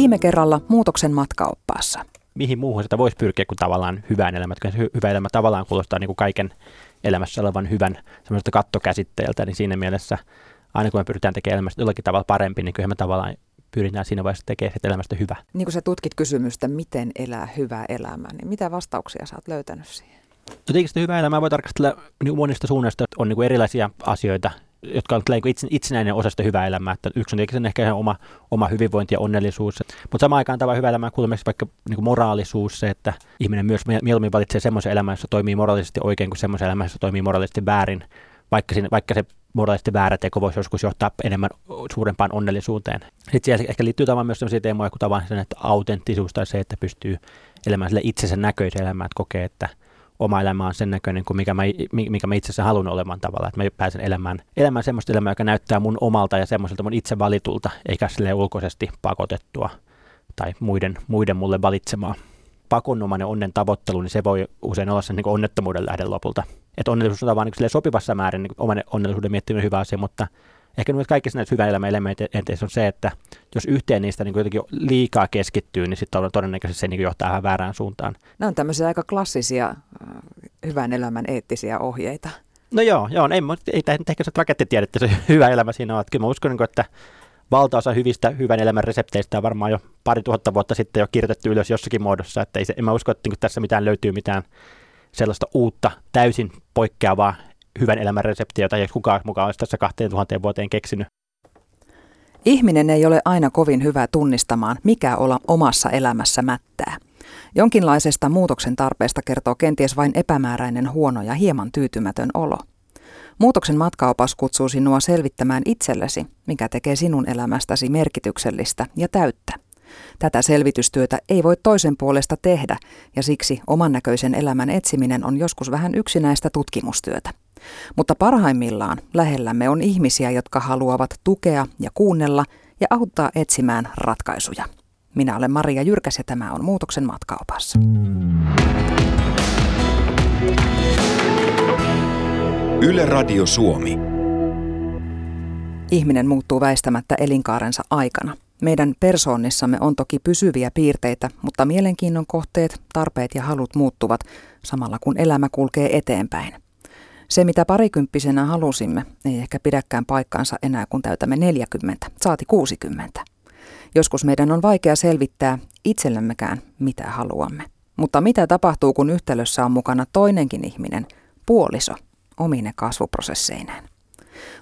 Viime kerralla muutoksen matkaoppaassa. Mihin muuhun sitä voisi pyrkiä kuin tavallaan hyvään elämään? Hyvä elämä tavallaan kuulostaa niin kuin kaiken elämässä olevan hyvän semmoista kattokäsitteeltä, niin siinä mielessä aina kun me pyritään tekemään elämästä jollakin tavalla parempi, niin kyllä me tavallaan pyritään siinä vaiheessa tekemään elämästä hyvä. Niin kun sä tutkit kysymystä, miten elää hyvää elämää, niin mitä vastauksia sä oot löytänyt siihen? Jotenkin sitä hyvää elämää voi tarkastella niin monista suunnasta, että on niin kuin erilaisia asioita, jotka on niin itse, itsenäinen osa sitä hyvää elämää. Että yksi on tietenkin ehkä ihan oma, oma hyvinvointi ja onnellisuus. Mutta samaan aikaan tämä hyvä elämä kuuluu myös vaikka niin kuin moraalisuus, se, että ihminen myös mieluummin valitsee semmoisen elämän, jossa toimii moraalisesti oikein kuin semmoisen elämän, jossa toimii moraalisesti väärin, vaikka, siinä, vaikka se moraalisesti väärä teko voisi joskus johtaa enemmän suurempaan onnellisuuteen. Sitten siellä ehkä liittyy tavallaan myös sellaisia teemoja kuin tavallaan sen, että autenttisuus tai se, että pystyy elämään sille itsensä näköisen elämään, että kokee, että oma elämä on sen näköinen kuin mikä mä, mikä mä itse asiassa haluan olevan tavalla, että mä pääsen elämään, elämään semmoista elämää, joka näyttää mun omalta ja semmoiselta mun itse valitulta, eikä sille ulkoisesti pakotettua tai muiden, muiden mulle valitsemaa. Pakonomainen onnen tavoittelu, niin se voi usein olla sen niin onnettomuuden lähde lopulta. Että onnellisuus on vaan niin sopivassa määrin niin oman onnellisuuden miettiminen hyvä asia, mutta ehkä myös kaikissa näissä hyvän elämän elementeissä on se, että jos yhteen niistä niin jotenkin liikaa keskittyy, niin sitten todennäköisesti se niin johtaa vähän väärään suuntaan. Nämä on tämmöisiä aika klassisia äh, hyvän elämän eettisiä ohjeita. No joo, joo ei, ei, ei ehkä se rakettitiedettä se hyvä elämä siinä on. Että kyllä mä uskon, niin että valtaosa hyvistä hyvän elämän resepteistä on varmaan jo pari tuhatta vuotta sitten jo kirjoitettu ylös jossakin muodossa. Että ei se, en mä usko, että niin tässä mitään löytyy mitään sellaista uutta, täysin poikkeavaa hyvän elämän reseptiä, jota ei kukaan mukaan olisi tässä 2000 vuoteen keksinyt. Ihminen ei ole aina kovin hyvä tunnistamaan, mikä olla omassa elämässä mättää. Jonkinlaisesta muutoksen tarpeesta kertoo kenties vain epämääräinen huono ja hieman tyytymätön olo. Muutoksen matkaopas kutsuu sinua selvittämään itsellesi, mikä tekee sinun elämästäsi merkityksellistä ja täyttä. Tätä selvitystyötä ei voi toisen puolesta tehdä, ja siksi oman näköisen elämän etsiminen on joskus vähän yksinäistä tutkimustyötä. Mutta parhaimmillaan lähellämme on ihmisiä, jotka haluavat tukea ja kuunnella ja auttaa etsimään ratkaisuja. Minä olen Maria Jyrkäs ja tämä on Muutoksen matkaopassa. Yle Radio Suomi. Ihminen muuttuu väistämättä elinkaarensa aikana. Meidän persoonnissamme on toki pysyviä piirteitä, mutta mielenkiinnon kohteet, tarpeet ja halut muuttuvat samalla kun elämä kulkee eteenpäin. Se, mitä parikymppisenä halusimme, ei ehkä pidäkään paikkaansa enää kun täytämme 40, saati 60. Joskus meidän on vaikea selvittää itsellemmekään, mitä haluamme. Mutta mitä tapahtuu, kun yhtälössä on mukana toinenkin ihminen, puoliso, omine kasvuprosesseineen?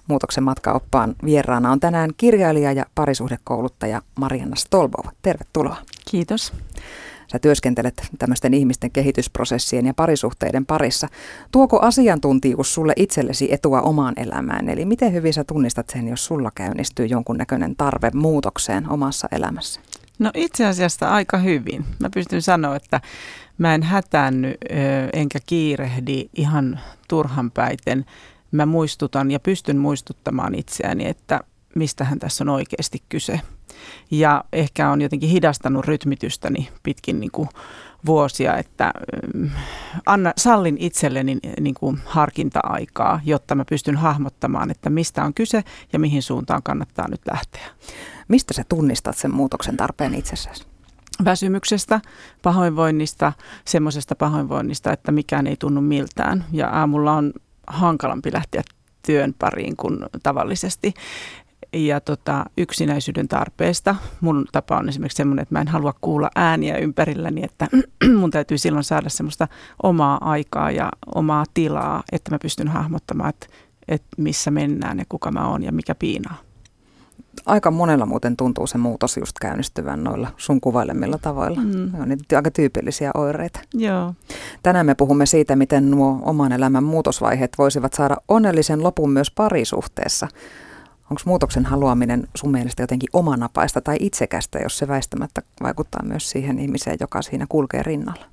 Muutoksen matkaoppaan vieraana on tänään kirjailija ja parisuhdekouluttaja Marianna Stolbov. Tervetuloa. Kiitos. Sä työskentelet tämmöisten ihmisten kehitysprosessien ja parisuhteiden parissa. Tuoko asiantuntijuus sulle itsellesi etua omaan elämään? Eli miten hyvin sä tunnistat sen, jos sulla käynnistyy jonkunnäköinen tarve muutokseen omassa elämässä? No itse asiassa aika hyvin. Mä pystyn sanoa, että mä en hätäänny enkä kiirehdi ihan turhanpäiten. Mä muistutan ja pystyn muistuttamaan itseäni, että mistähän tässä on oikeasti kyse. Ja ehkä on jotenkin hidastanut rytmitystäni pitkin niin kuin vuosia, että mm, anna, sallin itselleni niin kuin harkinta-aikaa, jotta mä pystyn hahmottamaan, että mistä on kyse ja mihin suuntaan kannattaa nyt lähteä. Mistä sä tunnistat sen muutoksen tarpeen itsessäsi? väsymyksestä, pahoinvoinnista, semmoisesta pahoinvoinnista, että mikään ei tunnu miltään. Ja aamulla on hankalampi lähteä työn pariin kuin tavallisesti ja tota, yksinäisyyden tarpeesta. Mun tapa on esimerkiksi semmoinen, että mä en halua kuulla ääniä ympärilläni, että mun täytyy silloin saada semmoista omaa aikaa ja omaa tilaa, että mä pystyn hahmottamaan, että, että missä mennään ja kuka mä oon ja mikä piinaa. Aika monella muuten tuntuu se muutos just käynnistyvän noilla sun kuvailemilla tavoilla. Mm. Ne on niitä aika tyypillisiä oireita. Joo. Tänään me puhumme siitä, miten nuo oman elämän muutosvaiheet voisivat saada onnellisen lopun myös parisuhteessa. Onko muutoksen haluaminen sun mielestä jotenkin omanapaista tai itsekästä, jos se väistämättä vaikuttaa myös siihen ihmiseen, joka siinä kulkee rinnalla?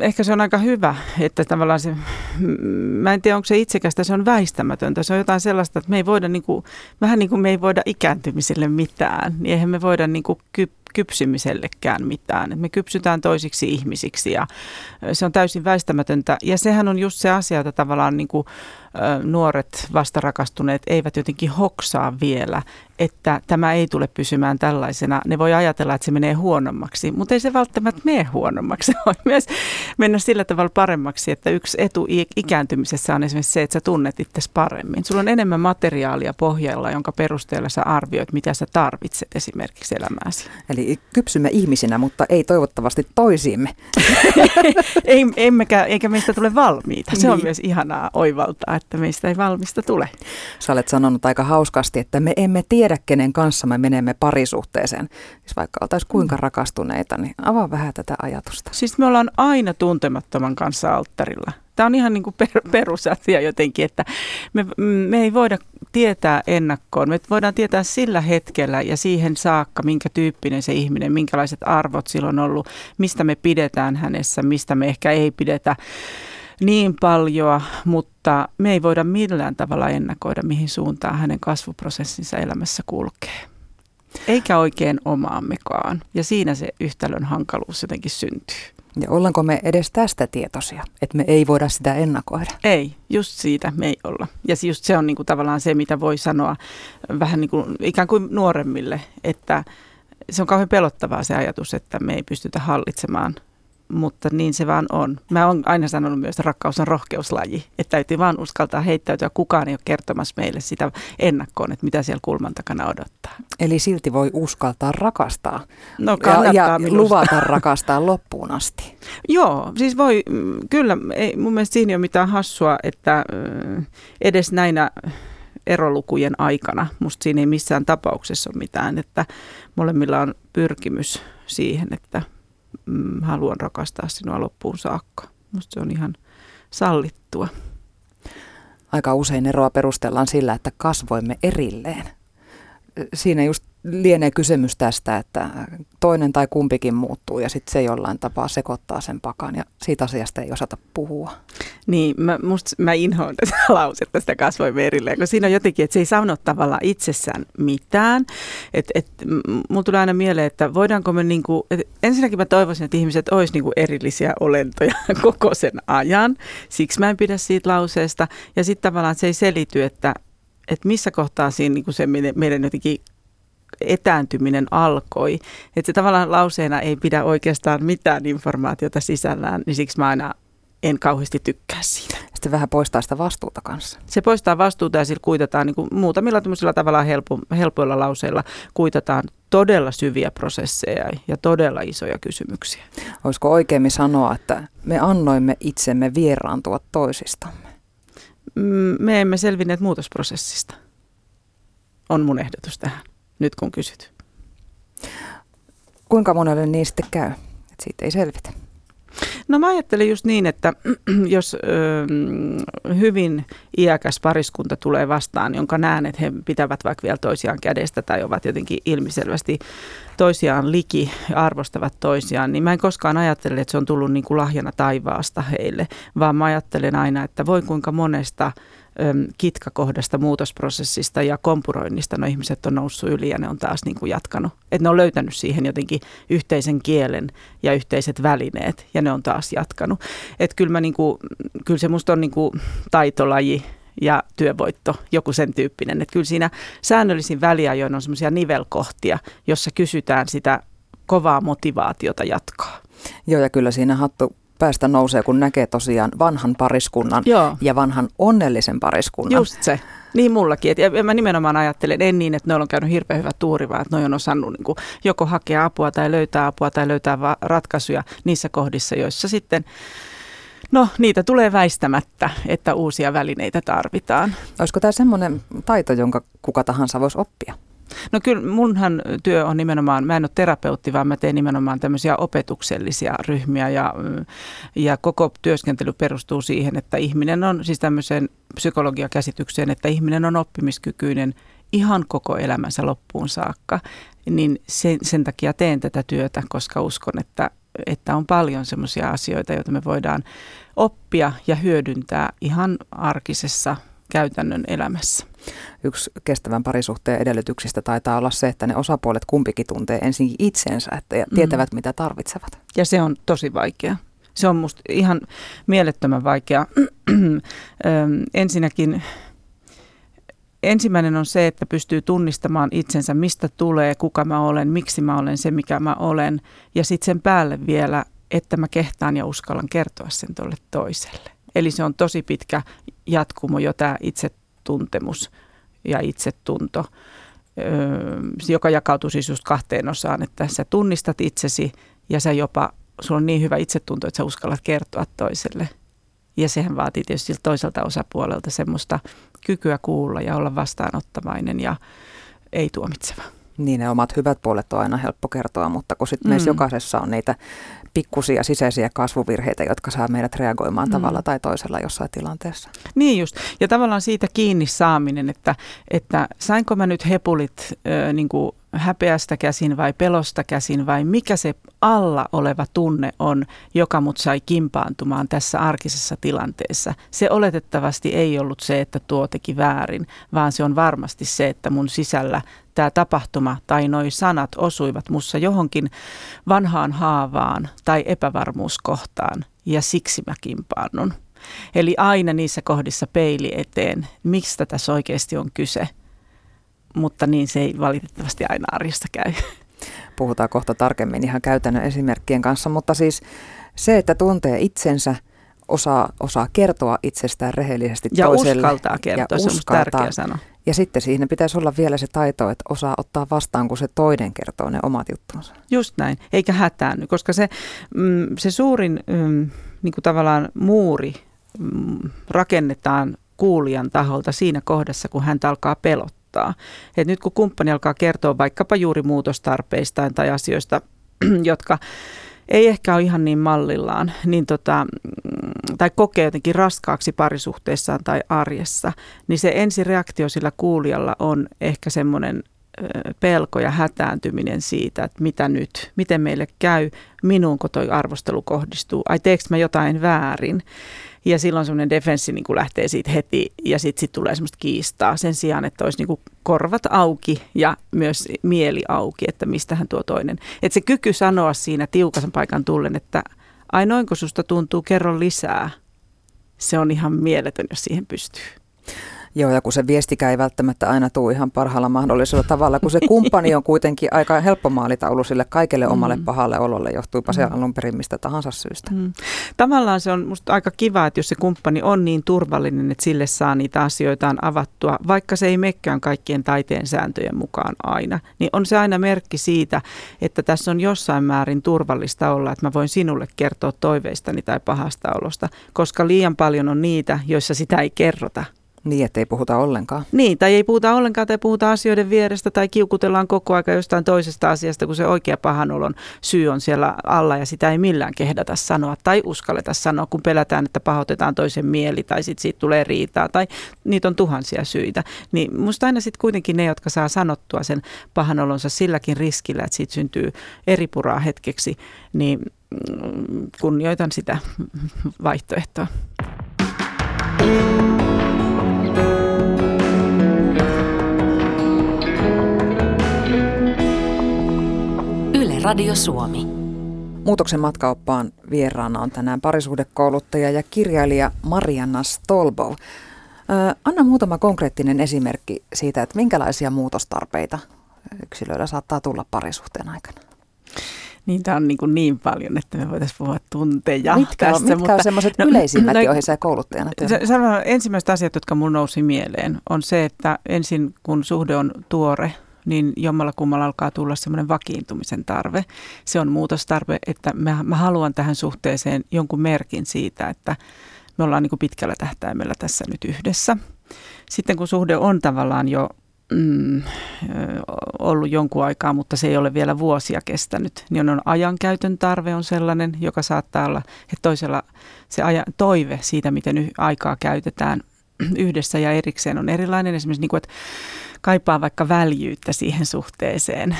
Ehkä se on aika hyvä, että tavallaan se, mä en tiedä onko se itsekästä, se on väistämätöntä. Se on jotain sellaista, että me ei voida, niin kuin, vähän niin kuin me ei voida ikääntymiselle mitään, niin eihän me voida niin kuin ky- kypsymisellekään mitään. me kypsytään toisiksi ihmisiksi ja se on täysin väistämätöntä. Ja sehän on just se asia, että tavallaan niin kuin, nuoret vastarakastuneet eivät jotenkin hoksaa vielä, että tämä ei tule pysymään tällaisena. Ne voi ajatella, että se menee huonommaksi, mutta ei se välttämättä mene huonommaksi. Se voi myös mennä sillä tavalla paremmaksi, että yksi etu ikääntymisessä on esimerkiksi se, että sä tunnet itse paremmin. Sulla on enemmän materiaalia pohjalla, jonka perusteella sä arvioit, mitä sä tarvitset esimerkiksi elämääsi. Eli kypsymme ihmisinä, mutta ei toivottavasti toisiimme. ei, emmekä, eikä meistä tule valmiita. Se on niin. myös ihanaa oivaltaa, että meistä ei valmista tule. Sä olet sanonut aika hauskasti, että me emme tiedä, kenen kanssa me menemme parisuhteeseen. Siis vaikka oltaisiin kuinka mm. rakastuneita, niin avaa vähän tätä ajatusta. Siis me ollaan aina tuntemattoman kanssa alttarilla. Tämä on ihan niin kuin per, perusasia jotenkin, että me, me ei voida tietää ennakkoon. Me voidaan tietää sillä hetkellä ja siihen saakka, minkä tyyppinen se ihminen, minkälaiset arvot sillä on ollut, mistä me pidetään hänessä, mistä me ehkä ei pidetä niin paljon, mutta me ei voida millään tavalla ennakoida, mihin suuntaan hänen kasvuprosessinsa elämässä kulkee. Eikä oikein omaammekaan. Ja siinä se yhtälön hankaluus jotenkin syntyy. Ja ollaanko me edes tästä tietoisia, että me ei voida sitä ennakoida? Ei, just siitä me ei olla. Ja just se on niinku tavallaan se, mitä voi sanoa vähän niin kuin, ikään kuin nuoremmille, että se on kauhean pelottavaa se ajatus, että me ei pystytä hallitsemaan mutta niin se vaan on. Mä oon aina sanonut myös, että rakkaus on rohkeuslaji. Että täytyy vaan uskaltaa heittäytyä. Kukaan ei ole kertomassa meille sitä ennakkoon, että mitä siellä kulman takana odottaa. Eli silti voi uskaltaa rakastaa no, ja, ja luvata rakastaa loppuun asti. Joo, siis voi, mm, kyllä, ei, mun mielestä siinä ei ole mitään hassua, että edes näinä erolukujen aikana, musta siinä ei missään tapauksessa ole mitään, että molemmilla on pyrkimys siihen, että mm, haluan rakastaa sinua loppuun saakka. Musta se on ihan sallittua. Aika usein eroa perustellaan sillä, että kasvoimme erilleen. Siinä just lienee kysymys tästä, että toinen tai kumpikin muuttuu ja sitten se jollain tapaa sekoittaa sen pakan ja siitä asiasta ei osata puhua. Niin, mä, musta, mä inhoan tätä lausetta sitä kasvoi verilleen, kun siinä on jotenkin, että se ei sano tavallaan itsessään mitään. Et, et, mulla tulee aina mieleen, että voidaanko me niinku, et ensinnäkin mä toivoisin, että ihmiset olisi niinku erillisiä olentoja koko sen ajan. Siksi mä en pidä siitä lauseesta. Ja sitten tavallaan se ei selity, että että missä kohtaa siinä niin se meidän, meidän jotenkin etääntyminen alkoi. Että se tavallaan lauseena ei pidä oikeastaan mitään informaatiota sisällään, niin siksi mä aina en kauheasti tykkää siitä. Sitten vähän poistaa sitä vastuuta kanssa. Se poistaa vastuuta ja sillä kuitataan niin kuin muutamilla tavalla helpo, helpoilla lauseilla kuitataan todella syviä prosesseja ja todella isoja kysymyksiä. Olisiko oikeimmin sanoa, että me annoimme itsemme vieraantua toisistamme? Mm, me emme selvinneet muutosprosessista, on mun ehdotus tähän nyt kun kysyt. Kuinka monelle niin sitten käy, että siitä ei selvitä? No mä ajattelin just niin, että jos ö, hyvin iäkäs pariskunta tulee vastaan, jonka näen, että he pitävät vaikka vielä toisiaan kädestä tai ovat jotenkin ilmiselvästi toisiaan liki ja arvostavat toisiaan, niin mä en koskaan ajattele, että se on tullut niin kuin lahjana taivaasta heille, vaan mä ajattelen aina, että voi kuinka monesta kitkakohdasta, muutosprosessista ja kompuroinnista no ihmiset on noussut yli ja ne on taas niin kuin jatkanut. Että ne on löytänyt siihen jotenkin yhteisen kielen ja yhteiset välineet ja ne on taas jatkanut. Että kyllä, niin kuin, kyllä se musta on niin kuin taitolaji ja työvoitto, joku sen tyyppinen. Että kyllä siinä säännöllisin väliajoin on semmoisia nivelkohtia, jossa kysytään sitä kovaa motivaatiota jatkaa. Joo, ja kyllä siinä hattu päästä nousee, kun näkee tosiaan vanhan pariskunnan Joo. ja vanhan onnellisen pariskunnan. Just se. Niin mullakin. Et, ja mä nimenomaan ajattelen, en niin, että noilla on käynyt hirveän hyvä tuuri, vaan että ne on osannut niin kuin, joko hakea apua tai löytää apua tai löytää va- ratkaisuja niissä kohdissa, joissa sitten No niitä tulee väistämättä, että uusia välineitä tarvitaan. Olisiko tämä semmoinen taito, jonka kuka tahansa voisi oppia? No kyllä munhan työ on nimenomaan, mä en ole terapeutti, vaan mä teen nimenomaan tämmöisiä opetuksellisia ryhmiä ja, ja koko työskentely perustuu siihen, että ihminen on siis tämmöiseen psykologiakäsitykseen, että ihminen on oppimiskykyinen ihan koko elämänsä loppuun saakka, niin sen, sen takia teen tätä työtä, koska uskon, että, että on paljon semmoisia asioita, joita me voidaan oppia ja hyödyntää ihan arkisessa käytännön elämässä. Yksi kestävän parisuhteen edellytyksistä taitaa olla se, että ne osapuolet kumpikin tuntee ensin itsensä että ja mm. tietävät, mm. mitä tarvitsevat. Ja se on tosi vaikea. Se on musta ihan mielettömän vaikea. Ensinnäkin ensimmäinen on se, että pystyy tunnistamaan itsensä, mistä tulee, kuka mä olen, miksi mä olen se, mikä mä olen. Ja sitten sen päälle vielä, että mä kehtaan ja uskallan kertoa sen tuolle toiselle. Eli se on tosi pitkä jatkumo jo tämä itsetuntemus ja itsetunto, joka jakautuu siis just kahteen osaan, että sä tunnistat itsesi ja sä jopa, sulla on niin hyvä itsetunto, että sä uskallat kertoa toiselle. Ja sehän vaatii tietysti toiselta osapuolelta semmoista kykyä kuulla ja olla vastaanottavainen ja ei tuomitseva. Niin ne omat hyvät puolet on aina helppo kertoa, mutta kun sitten mm. meissä jokaisessa on niitä pikkusia sisäisiä kasvuvirheitä, jotka saa meidät reagoimaan mm. tavalla tai toisella jossain tilanteessa. Niin just. Ja tavallaan siitä kiinni saaminen, että, että sainko mä nyt hepulit ö, niin kuin häpeästä käsin vai pelosta käsin vai mikä se alla oleva tunne on, joka mut sai kimpaantumaan tässä arkisessa tilanteessa. Se oletettavasti ei ollut se, että tuo teki väärin, vaan se on varmasti se, että mun sisällä tämä tapahtuma tai noi sanat osuivat mussa johonkin vanhaan haavaan tai epävarmuuskohtaan ja siksi mä kimpaannun. Eli aina niissä kohdissa peili eteen, mistä tässä oikeasti on kyse – mutta niin se ei valitettavasti aina arjesta käy. Puhutaan kohta tarkemmin ihan käytännön esimerkkien kanssa, mutta siis se, että tuntee itsensä, osaa, osaa kertoa itsestään rehellisesti ja toiselle. Uskaltaa kertoa, ja se uskaltaa tärkeä sana. Ja sitten siinä pitäisi olla vielä se taito, että osaa ottaa vastaan, kun se toinen kertoo ne omat juttunsa. Just näin, eikä hätäänny, koska se, mm, se suurin mm, niin kuin tavallaan muuri mm, rakennetaan kuulijan taholta siinä kohdassa, kun hän alkaa pelottaa. Et nyt kun kumppani alkaa kertoa vaikkapa juuri muutostarpeistaan tai asioista, jotka ei ehkä ole ihan niin mallillaan, niin tota, tai kokee jotenkin raskaaksi parisuhteessaan tai arjessa, niin se ensireaktio sillä kuulijalla on ehkä semmoinen pelko ja hätääntyminen siitä, että mitä nyt, miten meille käy, minuunko toi arvostelu kohdistuu, ai teekö mä jotain väärin. Ja silloin semmoinen defenssi niin kuin lähtee siitä heti ja sitten sit tulee semmoista kiistaa sen sijaan, että olisi niin kuin korvat auki ja myös mieli auki, että mistähän tuo toinen. Että se kyky sanoa siinä tiukasen paikan tullen, että ai susta tuntuu, kerro lisää. Se on ihan mieletön, jos siihen pystyy. Joo, ja kun se viestikään ei välttämättä aina tule ihan parhaalla mahdollisella tavalla, kun se kumppani on kuitenkin aika helppo maalitaulu sille kaikelle omalle mm. pahalle ololle, johtuipa se mm. alun perin mistä tahansa syystä. Mm. Tavallaan se on musta aika kiva, että jos se kumppani on niin turvallinen, että sille saa niitä asioitaan avattua, vaikka se ei mekään kaikkien taiteen sääntöjen mukaan aina, niin on se aina merkki siitä, että tässä on jossain määrin turvallista olla, että mä voin sinulle kertoa toiveistani tai pahasta olosta, koska liian paljon on niitä, joissa sitä ei kerrota niin, että ei puhuta ollenkaan. Niin, tai ei puhuta ollenkaan tai puhuta asioiden vierestä tai kiukutellaan koko aika jostain toisesta asiasta, kun se oikea pahanolon syy on siellä alla ja sitä ei millään kehdata sanoa tai uskalleta sanoa, kun pelätään, että pahoitetaan toisen mieli tai sitten siitä tulee riitaa tai niitä on tuhansia syitä. Niin musta aina sitten kuitenkin ne, jotka saa sanottua sen pahanolonsa silläkin riskillä, että siitä syntyy eri puraa hetkeksi, niin mm, kunnioitan sitä vaihtoehtoa. Radio Suomi. Muutoksen matkaoppaan vieraana on tänään parisuhdekouluttaja ja kirjailija Marianna Stolbov. Anna muutama konkreettinen esimerkki siitä, että minkälaisia muutostarpeita yksilöillä saattaa tulla parisuhteen aikana. Niitä on niin, kuin niin paljon, että me voitaisiin puhua tunteja mitkä. On, mitkä mutta, on sellaiset no, yleisimmät, no, joihin sä kouluttajana se, Ensimmäiset asiat, jotka mun nousi mieleen, on se, että ensin kun suhde on tuore, niin jommalla kummalla alkaa tulla semmoinen vakiintumisen tarve. Se on muutostarve, että mä, mä haluan tähän suhteeseen jonkun merkin siitä, että me ollaan niin kuin pitkällä tähtäimellä tässä nyt yhdessä. Sitten kun suhde on tavallaan jo mm, ollut jonkun aikaa, mutta se ei ole vielä vuosia kestänyt, niin on ajankäytön tarve on sellainen, joka saattaa olla, että toisella se aja, toive siitä, miten aikaa käytetään yhdessä ja erikseen on erilainen. Esimerkiksi niin kuin, että kaipaa vaikka väljyyttä siihen suhteeseen,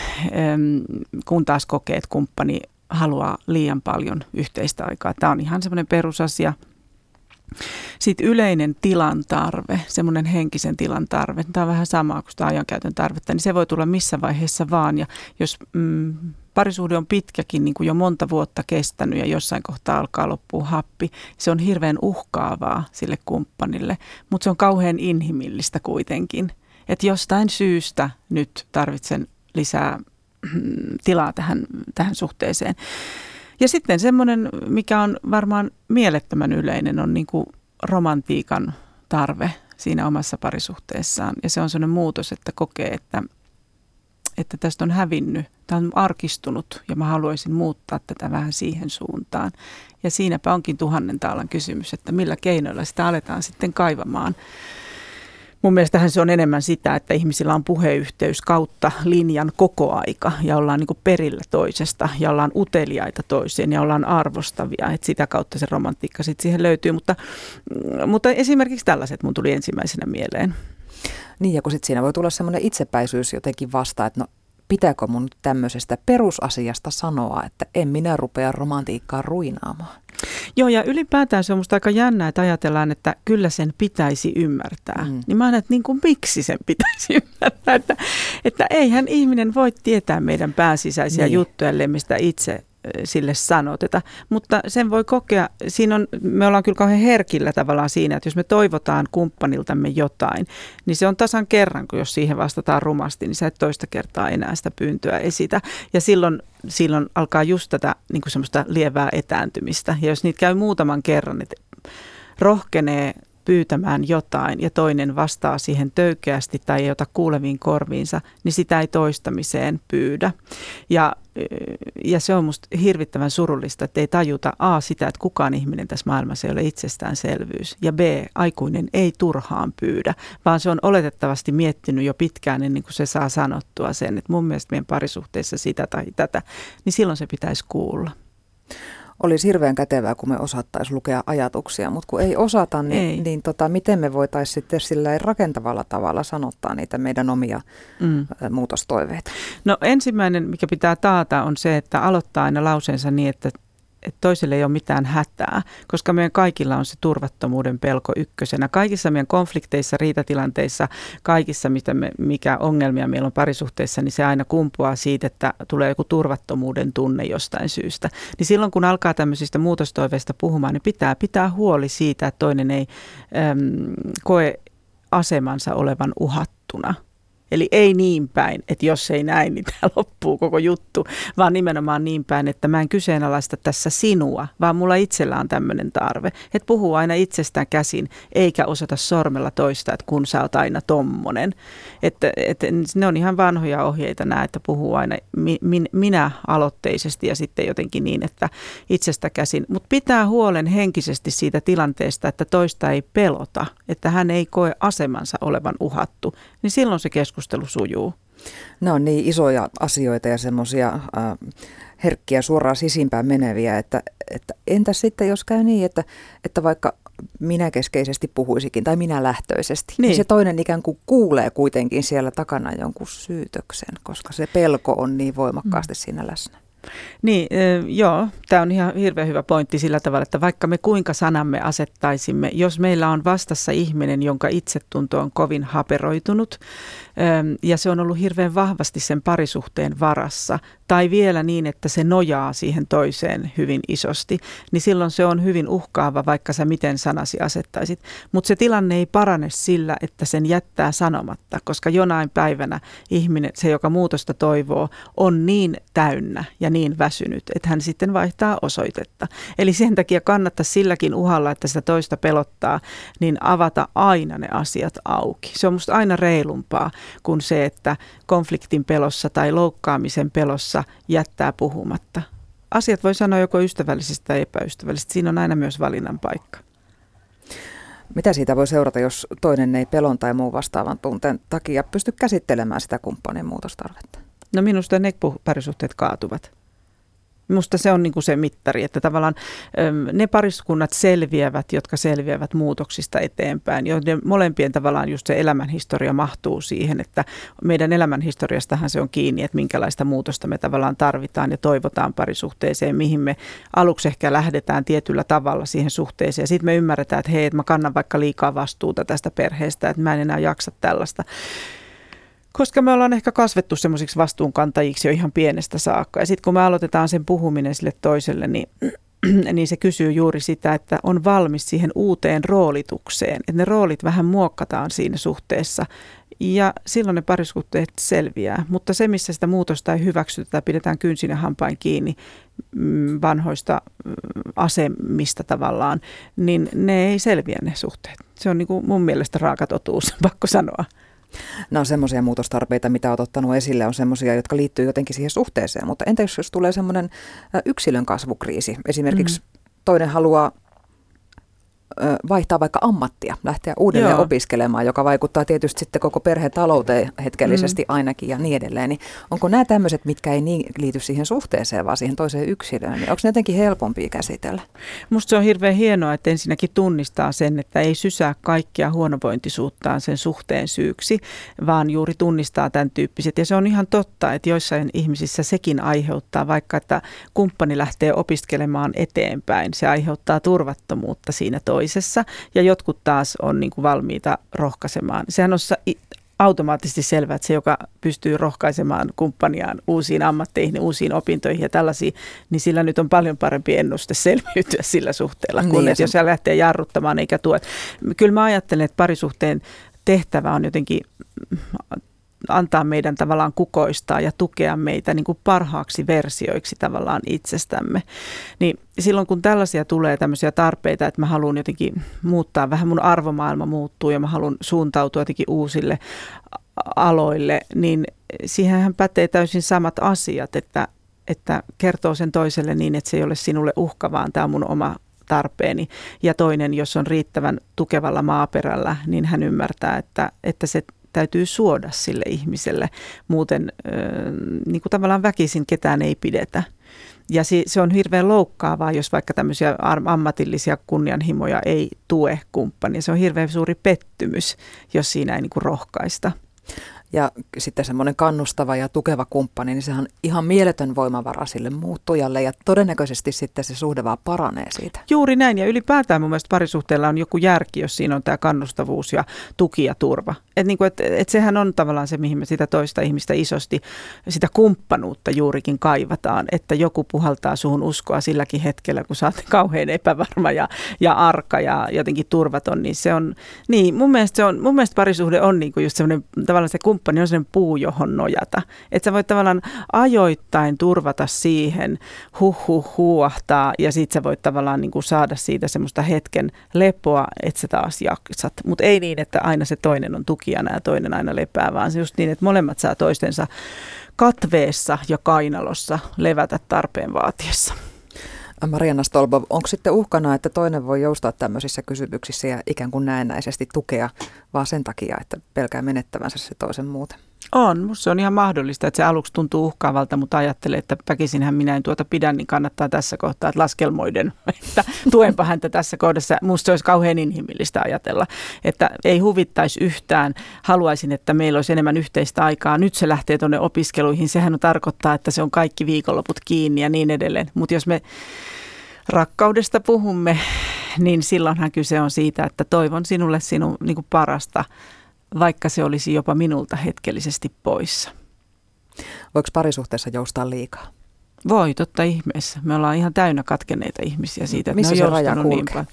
kun taas kokee, että kumppani haluaa liian paljon yhteistä aikaa. Tämä on ihan semmoinen perusasia. Sitten yleinen tilan tarve, semmoinen henkisen tilan tarve, tämä on vähän sama kuin tämä ajankäytön tarvetta, niin se voi tulla missä vaiheessa vaan. Ja jos mm, parisuhde on pitkäkin, niin kuin jo monta vuotta kestänyt ja jossain kohtaa alkaa loppua happi, se on hirveän uhkaavaa sille kumppanille, mutta se on kauhean inhimillistä kuitenkin. Että jostain syystä nyt tarvitsen lisää tilaa tähän, tähän suhteeseen. Ja sitten semmoinen, mikä on varmaan mielettömän yleinen, on niin kuin romantiikan tarve siinä omassa parisuhteessaan. Ja se on sellainen muutos, että kokee, että, että tästä on hävinnyt, tämä on arkistunut ja mä haluaisin muuttaa tätä vähän siihen suuntaan. Ja siinäpä onkin tuhannen taalan kysymys, että millä keinoilla sitä aletaan sitten kaivamaan. Mun mielestähän se on enemmän sitä, että ihmisillä on puheyhteys kautta linjan koko aika ja ollaan niin perillä toisesta ja ollaan uteliaita toiseen ja ollaan arvostavia. Että sitä kautta se romantiikka sitten siihen löytyy. Mutta, mm, mutta esimerkiksi tällaiset mun tuli ensimmäisenä mieleen. Niin ja kun sitten siinä voi tulla semmoinen itsepäisyys jotenkin vastaan, että no pitääkö mun tämmöisestä perusasiasta sanoa, että en minä rupea romantiikkaa ruinaamaan. Joo, ja ylipäätään se on musta aika jännä, että ajatellaan, että kyllä sen pitäisi ymmärtää. Mm. Niin mä ajattelen, että niin kuin, miksi sen pitäisi ymmärtää, että, että eihän ihminen voi tietää meidän pääsisäisiä niin. juttuja, mistä itse sille sanoteta. Mutta sen voi kokea, siinä on, me ollaan kyllä kauhean herkillä tavallaan siinä, että jos me toivotaan kumppaniltamme jotain, niin se on tasan kerran, kun jos siihen vastataan rumasti, niin sä et toista kertaa enää sitä pyyntöä esitä. Ja silloin, silloin alkaa just tätä niin kuin semmoista lievää etääntymistä. Ja jos niitä käy muutaman kerran, että rohkenee pyytämään jotain ja toinen vastaa siihen töykeästi tai ei ota kuuleviin korviinsa, niin sitä ei toistamiseen pyydä. Ja, ja se on musta hirvittävän surullista, että ei tajuta A sitä, että kukaan ihminen tässä maailmassa ei ole itsestäänselvyys. Ja B, aikuinen ei turhaan pyydä, vaan se on oletettavasti miettinyt jo pitkään ennen kuin se saa sanottua sen, että mun mielestä meidän parisuhteessa sitä tai tätä, niin silloin se pitäisi kuulla olisi hirveän kätevää, kun me osattaisiin lukea ajatuksia, mutta kun ei osata, niin, ei. niin tota, miten me voitaisiin sitten sillä rakentavalla tavalla sanottaa niitä meidän omia mm. muutostoiveita? No ensimmäinen, mikä pitää taata, on se, että aloittaa aina lauseensa niin, että että toiselle ei ole mitään hätää, koska meidän kaikilla on se turvattomuuden pelko ykkösenä. Kaikissa meidän konflikteissa, riitatilanteissa, kaikissa, mitä me, mikä ongelmia meillä on parisuhteessa, niin se aina kumpuaa siitä, että tulee joku turvattomuuden tunne jostain syystä. Niin silloin, kun alkaa tämmöisistä muutostoiveista puhumaan, niin pitää pitää huoli siitä, että toinen ei äm, koe asemansa olevan uhattuna – Eli ei niin päin, että jos ei näin, niin tämä loppuu koko juttu, vaan nimenomaan niin päin, että mä en kyseenalaista tässä sinua, vaan mulla itsellä on tämmöinen tarve. Että puhuu aina itsestään käsin, eikä osata sormella toista, että kun sä oot aina tommonen. Että, että ne on ihan vanhoja ohjeita nämä, että puhuu aina mi, min, minä aloitteisesti ja sitten jotenkin niin, että itsestä käsin. Mutta pitää huolen henkisesti siitä tilanteesta, että toista ei pelota, että hän ei koe asemansa olevan uhattu, niin silloin se keskustelu sujuu? Ne on niin isoja asioita ja semmoisia äh, herkkiä suoraan sisimpään meneviä, että, että entä sitten jos käy niin, että, että vaikka minä keskeisesti puhuisikin tai minä lähtöisesti, niin. niin se toinen ikään kuin kuulee kuitenkin siellä takana jonkun syytöksen, koska se pelko on niin voimakkaasti mm. siinä läsnä. Niin, joo, tämä on ihan hirveän hyvä pointti sillä tavalla, että vaikka me kuinka sanamme asettaisimme, jos meillä on vastassa ihminen, jonka itsetunto on kovin haperoitunut ja se on ollut hirveän vahvasti sen parisuhteen varassa, tai vielä niin, että se nojaa siihen toiseen hyvin isosti, niin silloin se on hyvin uhkaava, vaikka sä miten sanasi asettaisit. Mutta se tilanne ei parane sillä, että sen jättää sanomatta, koska jonain päivänä ihminen, se joka muutosta toivoo, on niin täynnä ja niin väsynyt, että hän sitten vaihtaa osoitetta. Eli sen takia kannattaa silläkin uhalla, että sitä toista pelottaa, niin avata aina ne asiat auki. Se on musta aina reilumpaa kuin se, että konfliktin pelossa tai loukkaamisen pelossa jättää puhumatta. Asiat voi sanoa joko ystävällisesti tai epäystävällisesti. Siinä on aina myös valinnan paikka. Mitä siitä voi seurata, jos toinen ei pelon tai muun vastaavan tunteen takia pysty käsittelemään sitä kumppanin muutostarvetta? No minusta ne parisuhteet kaatuvat. Minusta se on niin kuin se mittari, että tavallaan ne pariskunnat selviävät, jotka selviävät muutoksista eteenpäin, joiden molempien tavallaan just se elämänhistoria mahtuu siihen, että meidän elämänhistoriastahan se on kiinni, että minkälaista muutosta me tavallaan tarvitaan ja toivotaan parisuhteeseen, mihin me aluksi ehkä lähdetään tietyllä tavalla siihen suhteeseen. Sitten me ymmärretään, että hei, että mä kannan vaikka liikaa vastuuta tästä perheestä, että mä en enää jaksa tällaista Koska me ollaan ehkä kasvettu semmoisiksi vastuunkantajiksi jo ihan pienestä saakka. Ja sitten kun me aloitetaan sen puhuminen sille toiselle, niin niin se kysyy juuri sitä, että on valmis siihen uuteen roolitukseen. Että ne roolit vähän muokkataan siinä suhteessa ja silloin ne parisuhteet selviää. Mutta se, missä sitä muutosta ei hyväksytä, pidetään kynsin ja hampain kiinni mm, vanhoista mm, asemista tavallaan, niin ne ei selviä ne suhteet. Se on niin kuin mun mielestä raaka totuus, pakko sanoa. Nämä on semmoisia muutostarpeita, mitä olet ottanut esille, on semmoisia, jotka liittyy jotenkin siihen suhteeseen. Mutta entä jos tulee semmoinen yksilön kasvukriisi? Esimerkiksi mm. toinen haluaa vaihtaa vaikka ammattia, lähteä uudelleen Joo. opiskelemaan, joka vaikuttaa tietysti sitten koko perhetalouteen hetkellisesti mm. ainakin ja niin edelleen. Niin onko nämä tämmöiset, mitkä ei niin liity siihen suhteeseen, vaan siihen toiseen yksilöön, niin onko ne jotenkin helpompia käsitellä? Musta se on hirveän hienoa, että ensinnäkin tunnistaa sen, että ei sysää kaikkia huonovointisuuttaan sen suhteen syyksi, vaan juuri tunnistaa tämän tyyppiset. Ja se on ihan totta, että joissain ihmisissä sekin aiheuttaa, vaikka että kumppani lähtee opiskelemaan eteenpäin, se aiheuttaa turvattomuutta siinä toisessa toisessa ja jotkut taas on niin kuin valmiita rohkaisemaan. Sehän on automaattisesti selvää, että se, joka pystyy rohkaisemaan kumppaniaan uusiin ammatteihin, uusiin opintoihin ja tällaisiin, niin sillä nyt on paljon parempi ennuste selviytyä sillä suhteella, kuin niin, että jos hän lähtee jarruttamaan eikä tue. Kyllä mä ajattelen, että parisuhteen tehtävä on jotenkin antaa meidän tavallaan kukoistaa ja tukea meitä niin kuin parhaaksi versioiksi tavallaan itsestämme. Niin silloin kun tällaisia tulee tämmöisiä tarpeita, että mä haluan jotenkin muuttaa, vähän mun arvomaailma muuttuu ja mä haluan suuntautua jotenkin uusille aloille, niin siihenhän pätee täysin samat asiat, että, että kertoo sen toiselle niin, että se ei ole sinulle uhka, vaan tämä on mun oma tarpeeni. Ja toinen, jos on riittävän tukevalla maaperällä, niin hän ymmärtää, että, että se täytyy suoda sille ihmiselle. Muuten niin kuin tavallaan väkisin ketään ei pidetä. Ja se on hirveän loukkaavaa, jos vaikka tämmöisiä ammatillisia kunnianhimoja ei tue kumppani. Se on hirveän suuri pettymys, jos siinä ei niin kuin rohkaista ja sitten semmoinen kannustava ja tukeva kumppani, niin sehän on ihan mieletön voimavara sille muuttujalle ja todennäköisesti sitten se suhde vaan paranee siitä. Juuri näin ja ylipäätään mun mielestä parisuhteella on joku järki, jos siinä on tämä kannustavuus ja tuki ja turva. Että niin et, et sehän on tavallaan se, mihin me sitä toista ihmistä isosti, sitä kumppanuutta juurikin kaivataan, että joku puhaltaa suhun uskoa silläkin hetkellä, kun sä oot kauhean epävarma ja, ja arka ja jotenkin turvaton, niin se on, niin mun mielestä, se on, mun mielestä parisuhde on niin kuin just semmoinen tavallaan se kumppani on sellainen puu, johon nojata. Että sä voit tavallaan ajoittain turvata siihen, huh huh huuahtaa ja sit sä voit tavallaan niin kuin saada siitä semmoista hetken lepoa, että sä taas jaksat. Mutta ei niin, että aina se toinen on tukijana ja toinen aina lepää, vaan se just niin, että molemmat saa toistensa katveessa ja kainalossa levätä tarpeen vaatiessa. Marianna Stolbov, onko sitten uhkana, että toinen voi joustaa tämmöisissä kysymyksissä ja ikään kuin näennäisesti tukea vaan sen takia, että pelkää menettävänsä se toisen muuten? On, se on ihan mahdollista, että se aluksi tuntuu uhkaavalta, mutta ajattelee, että väkisinhän minä en tuota pidä, niin kannattaa tässä kohtaa, että laskelmoiden, että tuenpa häntä tässä kohdassa. Musta se olisi kauhean inhimillistä ajatella, että ei huvittaisi yhtään. Haluaisin, että meillä olisi enemmän yhteistä aikaa. Nyt se lähtee tuonne opiskeluihin. Sehän on tarkoittaa, että se on kaikki viikonloput kiinni ja niin edelleen. Mutta jos me rakkaudesta puhumme, niin silloinhan kyse on siitä, että toivon sinulle sinun niin parasta – vaikka se olisi jopa minulta hetkellisesti poissa. Voiko parisuhteessa joustaa liikaa? Voi, totta ihmeessä. Me ollaan ihan täynnä katkeneita ihmisiä siitä, että Missä se raja niin paljon.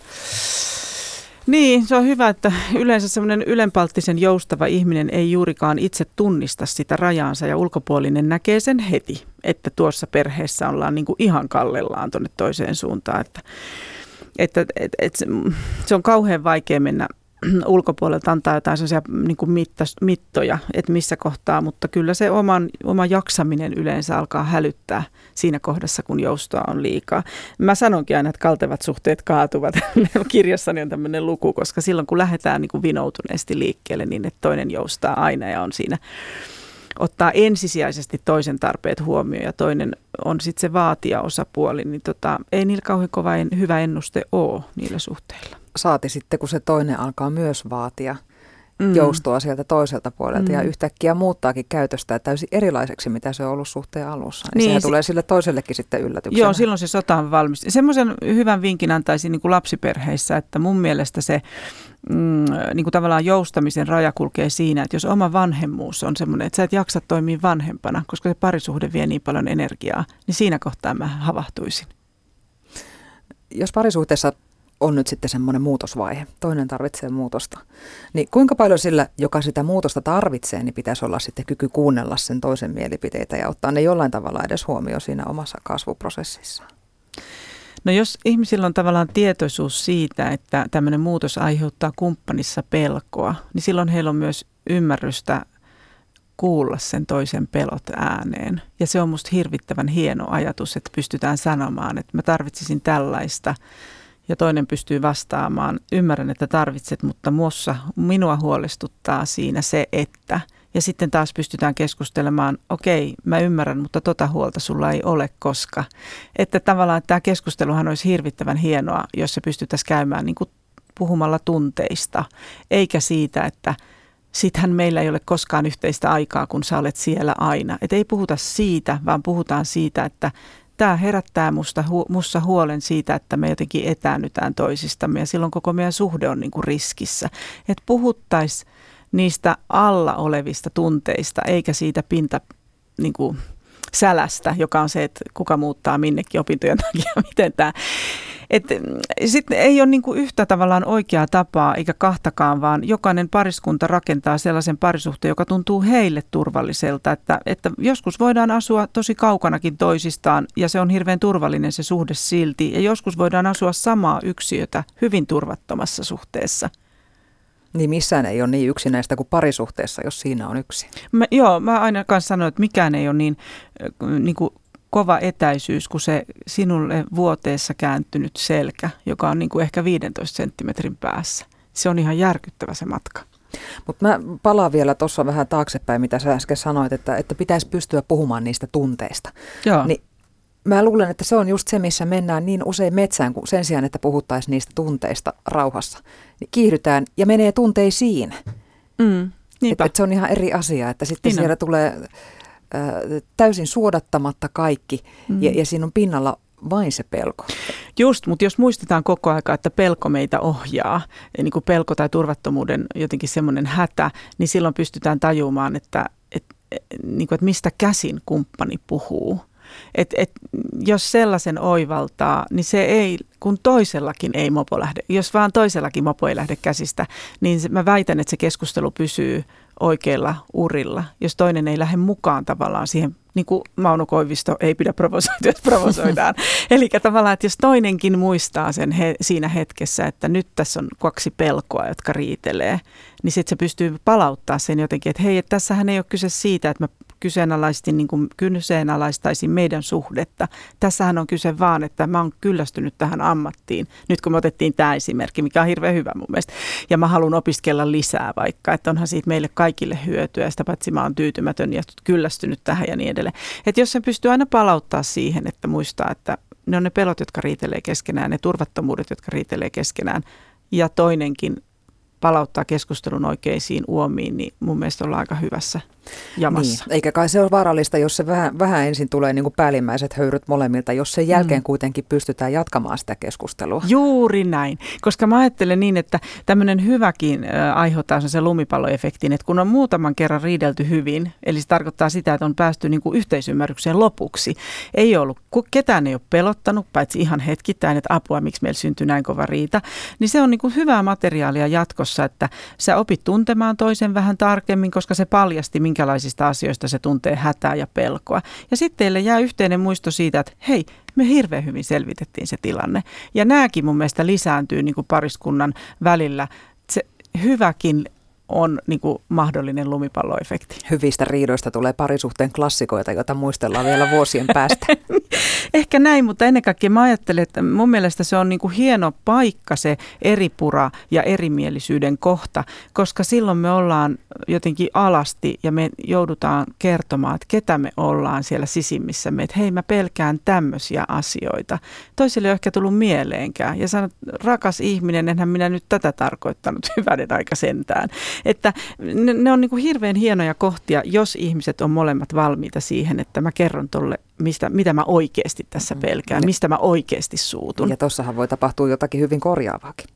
Niin, se on hyvä, että yleensä semmoinen ylenpalttisen joustava ihminen ei juurikaan itse tunnista sitä rajaansa ja ulkopuolinen näkee sen heti, että tuossa perheessä ollaan niin kuin ihan kallellaan tuonne toiseen suuntaan. Että, että, että, että se on kauhean vaikea mennä ulkopuolelta antaa jotain sellaisia niin kuin mittas, mittoja, että missä kohtaa, mutta kyllä se oman, oma jaksaminen yleensä alkaa hälyttää siinä kohdassa, kun joustoa on liikaa. Mä sanonkin aina, että kaltevat suhteet kaatuvat. Kirjassani on tämmöinen luku, koska silloin kun lähdetään niin kuin vinoutuneesti liikkeelle, niin että toinen joustaa aina ja on siinä ottaa ensisijaisesti toisen tarpeet huomioon ja toinen on sitten se vaatia osapuoli, niin tota, ei niillä kauhean kova en, hyvä ennuste ole niillä suhteilla saati sitten, kun se toinen alkaa myös vaatia mm. joustoa sieltä toiselta puolelta mm. ja yhtäkkiä muuttaakin käytöstä täysin erilaiseksi, mitä se on ollut suhteen alussa. Niin, niin sehän se, tulee sille toisellekin sitten yllätyksenä. Joo, silloin se sota on valmis. Semmoisen hyvän vinkin antaisin niin kuin lapsiperheissä, että mun mielestä se mm, niin kuin tavallaan joustamisen raja kulkee siinä, että jos oma vanhemmuus on semmoinen, että sä et jaksa toimia vanhempana, koska se parisuhde vie niin paljon energiaa, niin siinä kohtaa mä havahtuisin. Jos parisuhteessa on nyt sitten semmoinen muutosvaihe, toinen tarvitsee muutosta, niin kuinka paljon sillä, joka sitä muutosta tarvitsee, niin pitäisi olla sitten kyky kuunnella sen toisen mielipiteitä ja ottaa ne jollain tavalla edes huomioon siinä omassa kasvuprosessissaan? No jos ihmisillä on tavallaan tietoisuus siitä, että tämmöinen muutos aiheuttaa kumppanissa pelkoa, niin silloin heillä on myös ymmärrystä kuulla sen toisen pelot ääneen. Ja se on musta hirvittävän hieno ajatus, että pystytään sanomaan, että mä tarvitsisin tällaista ja toinen pystyy vastaamaan, ymmärrän, että tarvitset, mutta muossa, minua huolestuttaa siinä se, että. Ja sitten taas pystytään keskustelemaan, okei, mä ymmärrän, mutta tota huolta sulla ei ole, koska. Että tavallaan tämä keskusteluhan olisi hirvittävän hienoa, jos se pystyttäisiin käymään niin kuin puhumalla tunteista, eikä siitä, että sittenhän meillä ei ole koskaan yhteistä aikaa, kun sä olet siellä aina. Että ei puhuta siitä, vaan puhutaan siitä, että tämä herättää musta, hu, mussa huolen siitä, että me jotenkin etäännytään toisistamme ja silloin koko meidän suhde on niin kuin riskissä. Että puhuttaisiin niistä alla olevista tunteista eikä siitä pinta niin kuin, sälästä, joka on se, että kuka muuttaa minnekin opintojen takia, miten tämä sitten ei ole niin kuin yhtä tavallaan oikeaa tapaa eikä kahtakaan, vaan jokainen pariskunta rakentaa sellaisen parisuhteen, joka tuntuu heille turvalliselta. Että, että joskus voidaan asua tosi kaukanakin toisistaan ja se on hirveän turvallinen se suhde silti. Ja joskus voidaan asua samaa yksiötä hyvin turvattomassa suhteessa. Niin missään ei ole niin yksinäistä kuin parisuhteessa, jos siinä on yksi. Mä, joo, mä aina kanssa sanon, että mikään ei ole niin, niin kuin kova etäisyys kuin se sinulle vuoteessa kääntynyt selkä, joka on niin kuin ehkä 15 senttimetrin päässä. Se on ihan järkyttävä se matka. Mutta mä palaan vielä tuossa vähän taaksepäin, mitä sä äsken sanoit, että, että pitäisi pystyä puhumaan niistä tunteista. Joo. Niin mä luulen, että se on just se, missä mennään niin usein metsään, kun sen sijaan, että puhuttaisiin niistä tunteista rauhassa, niin kiihdytään ja menee tunteisiin. Mm, että et se on ihan eri asia, että sitten niin siellä tulee täysin suodattamatta kaikki mm. ja, ja siinä on pinnalla vain se pelko. Just, mutta jos muistetaan koko aika, että pelko meitä ohjaa, niin kuin pelko tai turvattomuuden jotenkin semmoinen hätä, niin silloin pystytään tajumaan, että, että, niin kuin, että mistä käsin kumppani puhuu. Et, et, jos sellaisen oivaltaa, niin se ei, kun toisellakin ei mopo lähde, jos vaan toisellakin mopo ei lähde käsistä, niin mä väitän, että se keskustelu pysyy oikeilla urilla, jos toinen ei lähde mukaan tavallaan siihen, niin kuin Mauno Koivisto ei pidä provosoida, jos provosoidaan. Eli tavallaan, että jos toinenkin muistaa sen he, siinä hetkessä, että nyt tässä on kaksi pelkoa, jotka riitelee, niin sitten se pystyy palauttaa sen jotenkin, että hei, että tässähän ei ole kyse siitä, että mä kyseenalaistin, niin kuin kyseenalaistaisin meidän suhdetta. Tässähän on kyse vaan, että mä oon kyllästynyt tähän ammattiin. Nyt kun me otettiin tämä esimerkki, mikä on hirveän hyvä mun mielestä. Ja mä haluan opiskella lisää vaikka, että onhan siitä meille kaikille hyötyä. Sitä paitsi mä oon tyytymätön ja kyllästynyt tähän ja niin edelleen. Että jos se pystyy aina palauttaa siihen, että muistaa, että ne on ne pelot, jotka riitelee keskenään, ne turvattomuudet, jotka riitelee keskenään. Ja toinenkin palauttaa keskustelun oikeisiin uomiin, niin mun mielestä ollaan aika hyvässä jamassa. Niin, eikä kai se ole vaarallista, jos se vähän, vähän ensin tulee niin kuin päällimmäiset höyryt molemmilta, jos sen jälkeen mm. kuitenkin pystytään jatkamaan sitä keskustelua. Juuri näin, koska mä ajattelen niin, että tämmöinen hyväkin aiheuttaa sen lumipalloefektin, että kun on muutaman kerran riidelty hyvin, eli se tarkoittaa sitä, että on päästy niin kuin yhteisymmärrykseen lopuksi. Ei ollut, ketään ei ole pelottanut, paitsi ihan hetkittäin, että apua, miksi meillä syntyy näin kova riita, niin se on niin kuin hyvää materiaalia jatkossa, että sä opit tuntemaan toisen vähän tarkemmin, koska se paljasti, minkä minkälaisista asioista se tuntee hätää ja pelkoa. Ja sitten teille jää yhteinen muisto siitä, että hei, me hirveän hyvin selvitettiin se tilanne. Ja nämäkin mun mielestä lisääntyy niin kuin pariskunnan välillä. Se hyväkin on niin kuin mahdollinen lumipalloefekti. Hyvistä riidoista tulee parisuhteen klassikoita, joita muistellaan vielä vuosien päästä. Ehkä näin, mutta ennen kaikkea mä ajattelen, että mun mielestä se on niin kuin hieno paikka se eripura ja erimielisyyden kohta, koska silloin me ollaan jotenkin alasti ja me joudutaan kertomaan, että ketä me ollaan siellä sisimmissämme, että hei mä pelkään tämmöisiä asioita. Toisille ei ole ehkä tullut mieleenkään ja sanot, rakas ihminen, enhän minä nyt tätä tarkoittanut hyvänen aika sentään. Että ne, ne on niin kuin hirveän hienoja kohtia, jos ihmiset on molemmat valmiita siihen, että mä kerron tolle mistä, mitä mä oikeasti tässä mm. pelkään, mistä mä oikeasti suutun. Ja tossahan voi tapahtua jotakin hyvin korjaavaakin.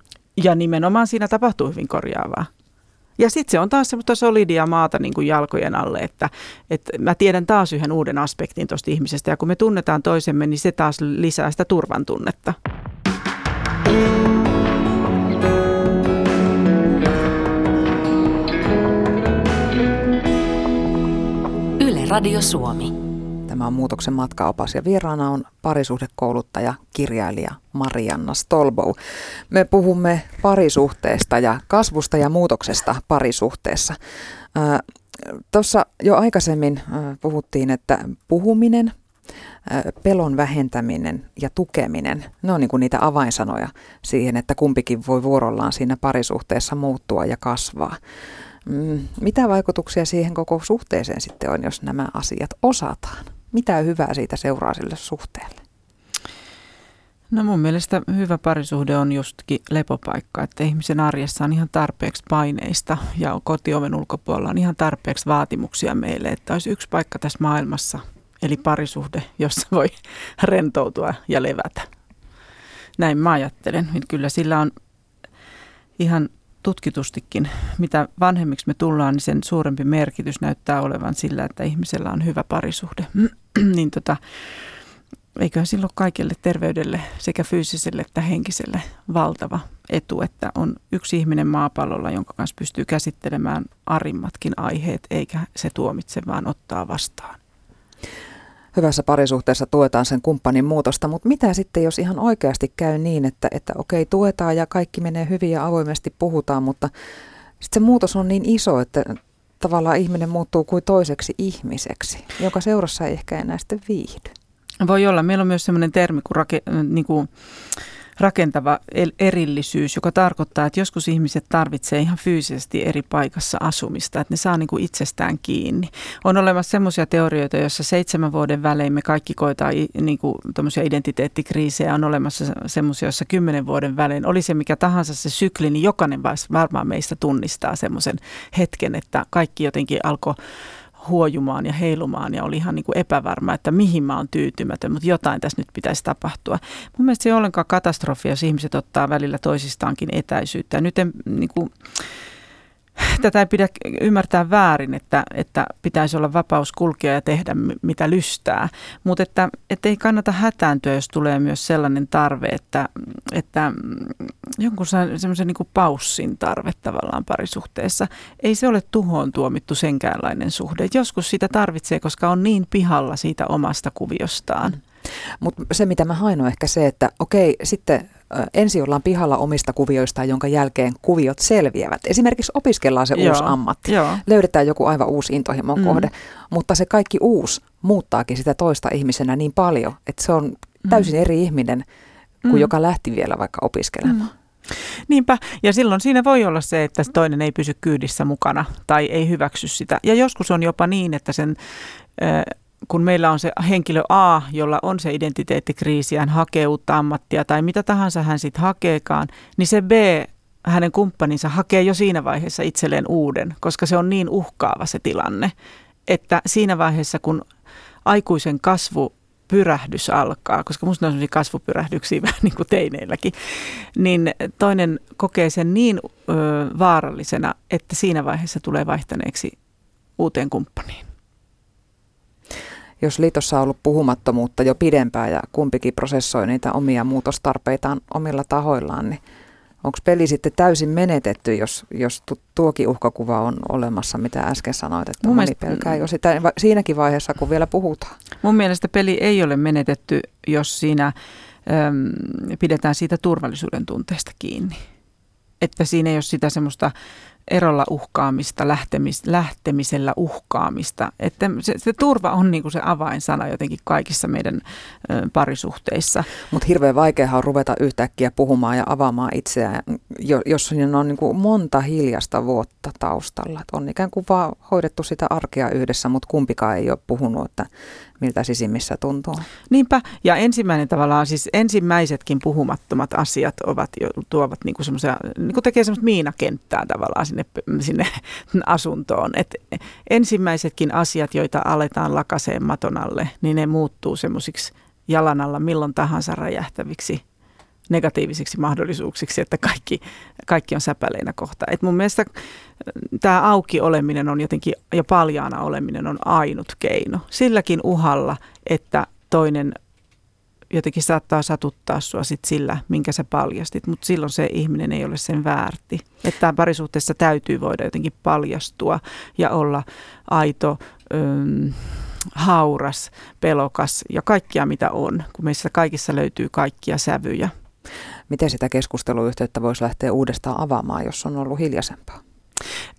Ja nimenomaan siinä tapahtuu hyvin korjaavaa. Ja sitten se on taas semmoista solidia maata niin kuin jalkojen alle, että, että mä tiedän taas yhden uuden aspektin tuosta ihmisestä. Ja kun me tunnetaan toisemme, niin se taas lisää sitä turvan tunnetta. Yle Radio Suomi. Tämä on Muutoksen matkaopas ja vieraana on parisuhdekouluttaja, kirjailija Marianna Stolbow. Me puhumme parisuhteesta ja kasvusta ja muutoksesta parisuhteessa. Tuossa jo aikaisemmin puhuttiin, että puhuminen, pelon vähentäminen ja tukeminen, ne on niin kuin niitä avainsanoja siihen, että kumpikin voi vuorollaan siinä parisuhteessa muuttua ja kasvaa. Mm, mitä vaikutuksia siihen koko suhteeseen sitten on, jos nämä asiat osataan? mitä hyvää siitä seuraa sille suhteelle? No mun mielestä hyvä parisuhde on justkin lepopaikka, että ihmisen arjessa on ihan tarpeeksi paineista ja kotioven ulkopuolella on ihan tarpeeksi vaatimuksia meille, että olisi yksi paikka tässä maailmassa, eli parisuhde, jossa voi rentoutua ja levätä. Näin mä ajattelen. Kyllä sillä on ihan tutkitustikin, mitä vanhemmiksi me tullaan, niin sen suurempi merkitys näyttää olevan sillä, että ihmisellä on hyvä parisuhde. niin tota, eiköhän silloin kaikille terveydelle sekä fyysiselle että henkiselle valtava etu, että on yksi ihminen maapallolla, jonka kanssa pystyy käsittelemään arimmatkin aiheet, eikä se tuomitse, vaan ottaa vastaan hyvässä parisuhteessa tuetaan sen kumppanin muutosta, mutta mitä sitten, jos ihan oikeasti käy niin, että, että okei, tuetaan ja kaikki menee hyvin ja avoimesti puhutaan, mutta sitten se muutos on niin iso, että tavallaan ihminen muuttuu kuin toiseksi ihmiseksi, joka seurassa ei ehkä enää sitten viihdy. Voi olla. Meillä on myös sellainen termi kuin, rake, niin kuin rakentava erillisyys, joka tarkoittaa, että joskus ihmiset tarvitsee ihan fyysisesti eri paikassa asumista, että ne saa niin kuin itsestään kiinni. On olemassa semmoisia teorioita, joissa seitsemän vuoden välein me kaikki koetaan niin kuin identiteettikriisejä, on olemassa semmoisia, joissa kymmenen vuoden välein, oli se mikä tahansa se sykli, niin jokainen varmaan meistä tunnistaa semmoisen hetken, että kaikki jotenkin alkoi huojumaan ja heilumaan ja oli ihan niin kuin epävarma, että mihin mä oon tyytymätön, mutta jotain tässä nyt pitäisi tapahtua. Mun mielestä se ei ollenkaan katastrofi, jos ihmiset ottaa välillä toisistaankin etäisyyttä. Nyt en, niin kuin, tätä ei pidä ymmärtää väärin, että, että pitäisi olla vapaus kulkea ja tehdä mitä lystää, mutta että, että ei kannata hätääntyä, jos tulee myös sellainen tarve, että, että jonkun semmoisen niin paussin tarve tavallaan parisuhteessa. Ei se ole tuhoon tuomittu senkäänlainen suhde. Joskus sitä tarvitsee, koska on niin pihalla siitä omasta kuviostaan. Mutta se, mitä mä hain, on ehkä se, että okei, sitten ensin ollaan pihalla omista kuvioista, jonka jälkeen kuviot selviävät. Esimerkiksi opiskellaan se Joo. uusi ammatti, Joo. löydetään joku aivan uusi intohimon mm. kohde, mutta se kaikki uusi muuttaakin sitä toista ihmisenä niin paljon, että se on mm. täysin mm. eri ihminen kuin mm. joka lähti vielä vaikka opiskelemaan. Mm. Niinpä, ja silloin siinä voi olla se, että toinen ei pysy kyydissä mukana tai ei hyväksy sitä. Ja joskus on jopa niin, että sen kun meillä on se henkilö A, jolla on se identiteettikriisi, hän hakee uutta ammattia tai mitä tahansa hän sitten hakeekaan, niin se B, hänen kumppaninsa, hakee jo siinä vaiheessa itselleen uuden, koska se on niin uhkaava se tilanne, että siinä vaiheessa, kun aikuisen kasvu pyrähdys alkaa, koska minusta on sellaisia kasvupyrähdyksiä vähän niin kuin teineilläkin, niin toinen kokee sen niin ö, vaarallisena, että siinä vaiheessa tulee vaihtaneeksi uuteen kumppaniin jos liitossa on ollut puhumattomuutta jo pidempään ja kumpikin prosessoi niitä omia muutostarpeitaan omilla tahoillaan, niin onko peli sitten täysin menetetty, jos, jos tuokin uhkakuva on olemassa, mitä äsken sanoit, että mun moni pelkää jo sitä siinäkin vaiheessa, kun vielä puhutaan? Mun mielestä peli ei ole menetetty, jos siinä äm, pidetään siitä turvallisuuden tunteesta kiinni. Että siinä ei ole sitä semmoista erolla uhkaamista, lähtemis, lähtemisellä uhkaamista. Että se, se turva on niin kuin se avainsana jotenkin kaikissa meidän ö, parisuhteissa. Mutta hirveän vaikeaa on ruveta yhtäkkiä puhumaan ja avaamaan itseään, jos siinä on niin kuin monta hiljasta vuotta taustalla. Et on ikään kuin vaan hoidettu sitä arkea yhdessä, mutta kumpikaan ei ole puhunut, että miltä sisimmissä tuntuu. Niinpä, ja ensimmäinen tavallaan siis ensimmäisetkin puhumattomat asiat ovat jo, tuovat niinku semmoisia, niinku tekee semmoista miinakenttää tavallaan sinne, sinne asuntoon. Et ensimmäisetkin asiat, joita aletaan lakaseen maton alle, niin ne muuttuu semmoisiksi jalan alla milloin tahansa räjähtäviksi negatiivisiksi mahdollisuuksiksi, että kaikki, kaikki on säpäleinä kohta. Et mun mielestä äh, tämä auki oleminen on jotenkin, ja paljaana oleminen on ainut keino. Silläkin uhalla, että toinen jotenkin saattaa satuttaa sua sit sillä, minkä sä paljastit, mutta silloin se ihminen ei ole sen väärti. Että parisuhteessa täytyy voida jotenkin paljastua ja olla aito, öm, hauras, pelokas ja kaikkia mitä on, kun meissä kaikissa löytyy kaikkia sävyjä miten sitä keskusteluyhteyttä voisi lähteä uudestaan avaamaan, jos on ollut hiljaisempaa?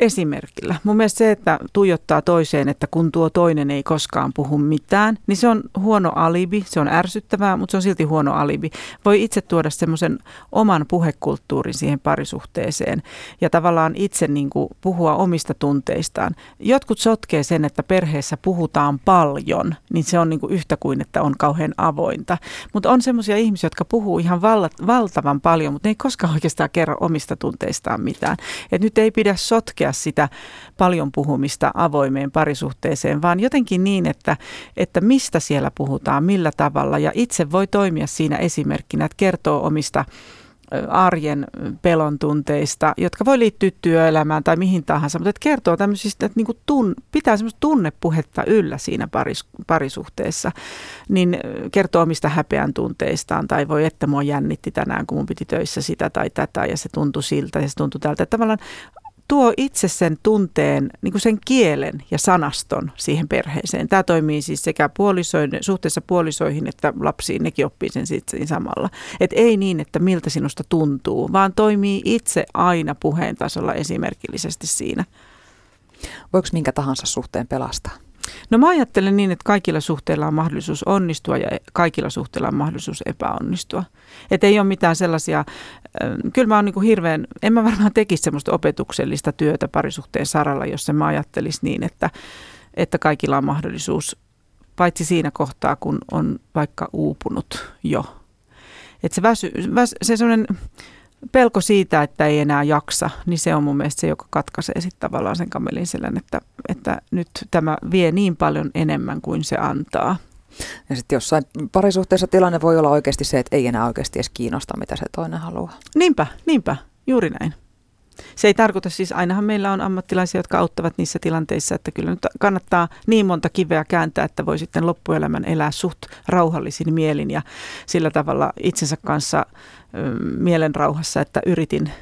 Esimerkillä. Mun mielestä se, että tuijottaa toiseen, että kun tuo toinen ei koskaan puhu mitään, niin se on huono alibi, se on ärsyttävää, mutta se on silti huono alibi. Voi itse tuoda semmoisen oman puhekulttuurin siihen parisuhteeseen ja tavallaan itse niin kuin puhua omista tunteistaan. Jotkut sotkee sen, että perheessä puhutaan paljon, niin se on niin kuin yhtä kuin, että on kauhean avointa. Mutta on semmoisia ihmisiä, jotka puhuu ihan valtavan paljon, mutta ne ei koskaan oikeastaan kerro omista tunteistaan mitään. Et nyt ei pidä sotkea sitä paljon puhumista avoimeen parisuhteeseen, vaan jotenkin niin, että, että mistä siellä puhutaan, millä tavalla. Ja itse voi toimia siinä esimerkkinä, että kertoo omista arjen pelon tunteista, jotka voi liittyä työelämään tai mihin tahansa, mutta että kertoo tämmöisistä, että niin tun, pitää semmoista tunnepuhetta yllä siinä paris, parisuhteessa, niin kertoo omista häpeän tunteistaan tai voi, että mua jännitti tänään, kun mun piti töissä sitä tai tätä ja se tuntui siltä ja se tuntui tältä. Että tavallaan tuo itse sen tunteen, niin kuin sen kielen ja sanaston siihen perheeseen. Tämä toimii siis sekä puolisoin, suhteessa puolisoihin että lapsiin, nekin oppii sen sitten samalla. Et ei niin, että miltä sinusta tuntuu, vaan toimii itse aina puheen tasolla esimerkillisesti siinä. Voiko minkä tahansa suhteen pelastaa? No mä ajattelen niin, että kaikilla suhteilla on mahdollisuus onnistua ja kaikilla suhteilla on mahdollisuus epäonnistua. Että ei ole mitään sellaisia, kyllä mä oon niin hirveän, en mä varmaan tekisi semmoista opetuksellista työtä parisuhteen saralla, jos mä ajattelisi niin, että, että kaikilla on mahdollisuus, paitsi siinä kohtaa, kun on vaikka uupunut jo. Että se, väsy, väs, se semmoinen pelko siitä, että ei enää jaksa, niin se on mun mielestä se, joka katkaisee sitten tavallaan sen kamelin selän, että, että nyt tämä vie niin paljon enemmän kuin se antaa. Ja sitten jossain parisuhteessa tilanne voi olla oikeasti se, että ei enää oikeasti edes kiinnosta, mitä se toinen haluaa. Niinpä, niinpä, juuri näin. Se ei tarkoita siis, ainahan meillä on ammattilaisia, jotka auttavat niissä tilanteissa, että kyllä nyt kannattaa niin monta kiveä kääntää, että voi sitten loppuelämän elää suht rauhallisin mielin ja sillä tavalla itsensä kanssa mielen rauhassa, että yritin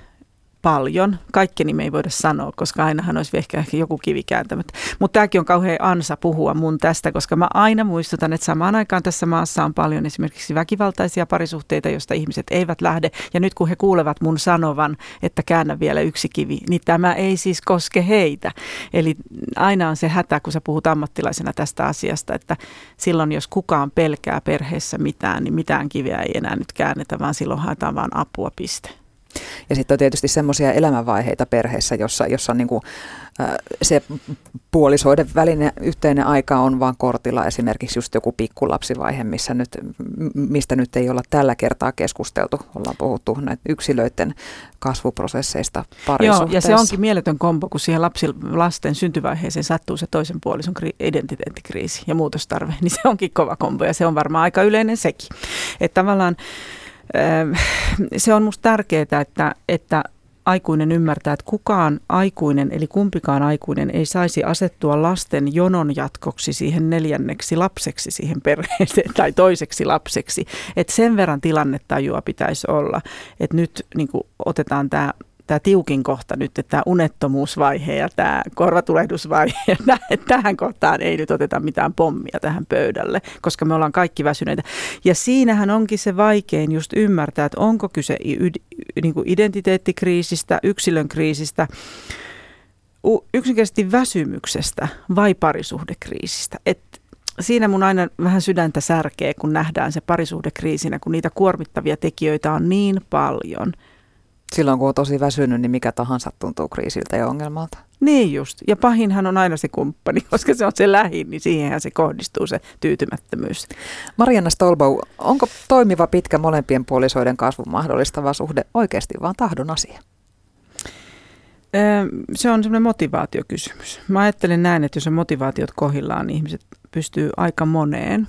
paljon. Kaikkeni me ei voida sanoa, koska ainahan olisi ehkä, ehkä joku kivi kääntämättä. Mutta tämäkin on kauhean ansa puhua mun tästä, koska mä aina muistutan, että samaan aikaan tässä maassa on paljon esimerkiksi väkivaltaisia parisuhteita, joista ihmiset eivät lähde. Ja nyt kun he kuulevat mun sanovan, että käännä vielä yksi kivi, niin tämä ei siis koske heitä. Eli aina on se hätä, kun sä puhut ammattilaisena tästä asiasta, että silloin jos kukaan pelkää perheessä mitään, niin mitään kiveä ei enää nyt käännetä, vaan silloin haetaan vaan apua, piste. Ja sitten on tietysti semmoisia elämänvaiheita perheessä, jossa, jossa niin kuin, se puolisoiden välinen yhteinen aika on vaan kortilla. Esimerkiksi just joku pikkulapsivaihe, missä nyt, mistä nyt ei olla tällä kertaa keskusteltu. Ollaan puhuttu näitä yksilöiden kasvuprosesseista parisuhteessa. Joo, ja se onkin mieletön kombo, kun siihen lapsi, lasten syntyvaiheeseen sattuu se toisen puolison kri- identiteettikriisi ja muutostarve, niin se onkin kova kombo ja se on varmaan aika yleinen sekin. Että tavallaan se on minusta tärkeää, että, että aikuinen ymmärtää, että kukaan aikuinen, eli kumpikaan aikuinen ei saisi asettua lasten jonon jatkoksi siihen neljänneksi lapseksi siihen perheeseen tai toiseksi lapseksi. Että sen verran tilannetajua pitäisi olla, että nyt niin otetaan tämä tämä tiukin kohta nyt, että tämä unettomuusvaihe ja tämä korvatulehdusvaihe, tähän kohtaan ei nyt oteta mitään pommia tähän pöydälle, koska me ollaan kaikki väsyneitä. Ja siinähän onkin se vaikein just ymmärtää, että onko kyse niin kuin identiteettikriisistä, yksilön kriisistä, yksinkertaisesti väsymyksestä vai parisuhdekriisistä. Et siinä mun aina vähän sydäntä särkee, kun nähdään se parisuhdekriisinä, kun niitä kuormittavia tekijöitä on niin paljon. Silloin kun on tosi väsynyt, niin mikä tahansa tuntuu kriisiltä ja ongelmalta. Niin just. Ja pahinhan on aina se kumppani, koska se on se lähin, niin siihenhän se kohdistuu se tyytymättömyys. Marianna Stolbau, onko toimiva pitkä molempien puolisoiden kasvun mahdollistava suhde oikeasti vaan tahdon asia? Se on semmoinen motivaatiokysymys. Mä ajattelen näin, että jos on motivaatiot kohillaan, niin ihmiset pystyy aika moneen.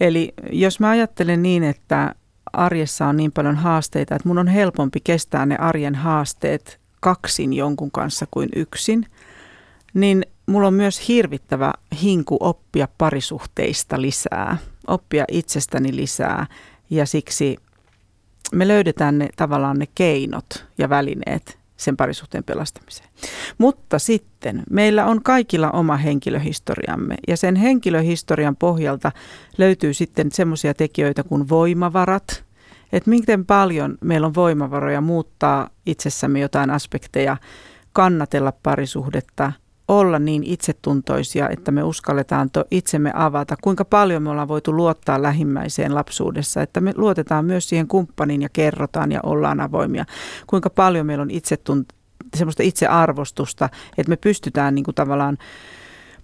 Eli jos mä ajattelen niin, että arjessa on niin paljon haasteita, että mun on helpompi kestää ne arjen haasteet kaksin jonkun kanssa kuin yksin, niin mulla on myös hirvittävä hinku oppia parisuhteista lisää, oppia itsestäni lisää. Ja siksi me löydetään ne tavallaan ne keinot ja välineet sen parisuhteen pelastamiseen. Mutta sitten meillä on kaikilla oma henkilöhistoriamme ja sen henkilöhistorian pohjalta löytyy sitten semmoisia tekijöitä kuin voimavarat, että miten paljon meillä on voimavaroja muuttaa itsessämme jotain aspekteja, kannatella parisuhdetta, olla niin itsetuntoisia, että me uskalletaan to itsemme avata, kuinka paljon me ollaan voitu luottaa lähimmäiseen lapsuudessa, että me luotetaan myös siihen kumppaniin ja kerrotaan ja ollaan avoimia, kuinka paljon meillä on itsetunt- semmoista itsearvostusta, että me pystytään niin kuin tavallaan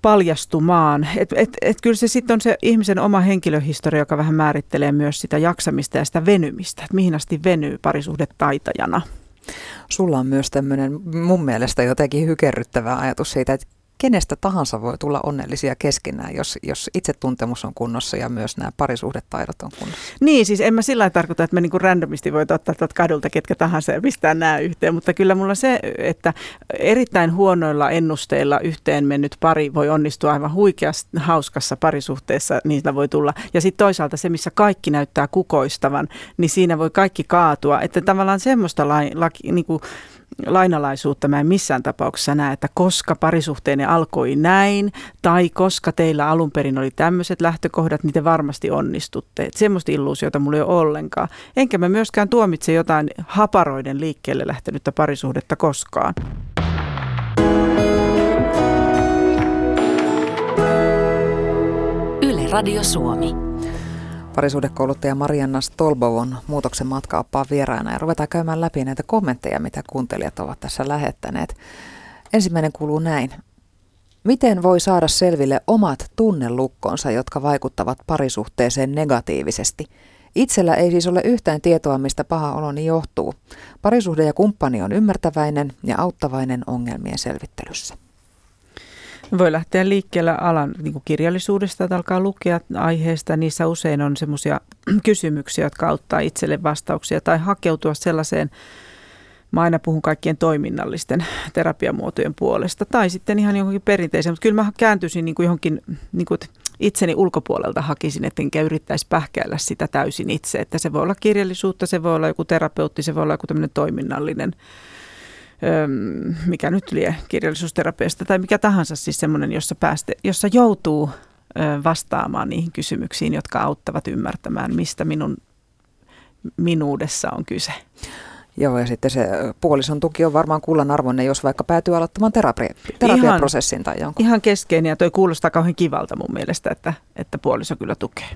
paljastumaan. Et, et, et kyllä se sitten on se ihmisen oma henkilöhistoria, joka vähän määrittelee myös sitä jaksamista ja sitä venymistä, että mihin asti venyy parisuhdetaitajana. Sulla on myös tämmöinen mun mielestä jotenkin hykerryttävä ajatus siitä, että kenestä tahansa voi tulla onnellisia keskenään, jos, jos itsetuntemus on kunnossa ja myös nämä parisuhdetaidot on kunnossa. Niin, siis en mä sillä tarkoita, että me niinku randomisti voi ottaa tuot kadulta ketkä tahansa ja pistää nämä yhteen, mutta kyllä mulla se, että erittäin huonoilla ennusteilla yhteen mennyt pari voi onnistua aivan huikeasti hauskassa parisuhteessa, niitä voi tulla. Ja sitten toisaalta se, missä kaikki näyttää kukoistavan, niin siinä voi kaikki kaatua. Että tavallaan semmoista la, la, niin kuin, lainalaisuutta mä en missään tapauksessa näe, että koska parisuhteenne alkoi näin, tai koska teillä alun perin oli tämmöiset lähtökohdat, niin te varmasti onnistutte. Et semmoista illuusiota mulla ei ole ollenkaan. Enkä mä myöskään tuomitse jotain haparoiden liikkeelle lähtenyttä parisuhdetta koskaan. Yle Radio Suomi. Parisuudekouluttaja Marianna Stolbo on muutoksen matkaappaan vieraana ja ruvetaan käymään läpi näitä kommentteja, mitä kuuntelijat ovat tässä lähettäneet. Ensimmäinen kuuluu näin. Miten voi saada selville omat tunnelukkonsa, jotka vaikuttavat parisuhteeseen negatiivisesti? Itsellä ei siis ole yhtään tietoa, mistä paha oloni johtuu. Parisuhde ja kumppani on ymmärtäväinen ja auttavainen ongelmien selvittelyssä. Voi lähteä liikkeelle alan niin kuin kirjallisuudesta, että alkaa lukea aiheesta. Niissä usein on semmoisia kysymyksiä, jotka auttaa itselle vastauksia tai hakeutua sellaiseen, mä aina puhun kaikkien toiminnallisten terapiamuotojen puolesta tai sitten ihan johonkin perinteiseen, mutta kyllä mä kääntyisin niin kuin johonkin niin kuin itseni ulkopuolelta hakisin, että enkä yrittäisi pähkäillä sitä täysin itse, että se voi olla kirjallisuutta, se voi olla joku terapeutti, se voi olla joku tämmöinen toiminnallinen mikä nyt lie kirjallisuusterapiasta tai mikä tahansa siis semmoinen, jossa, pääste, jossa joutuu vastaamaan niihin kysymyksiin, jotka auttavat ymmärtämään, mistä minun minuudessa on kyse. Joo, ja sitten se puolison tuki on varmaan kullan arvoinen, jos vaikka päätyy aloittamaan terapia, terapiaprosessin tai jonkun. Ihan keskeinen, ja toi kuulostaa kauhean kivalta mun mielestä, että, että puoliso kyllä tukee.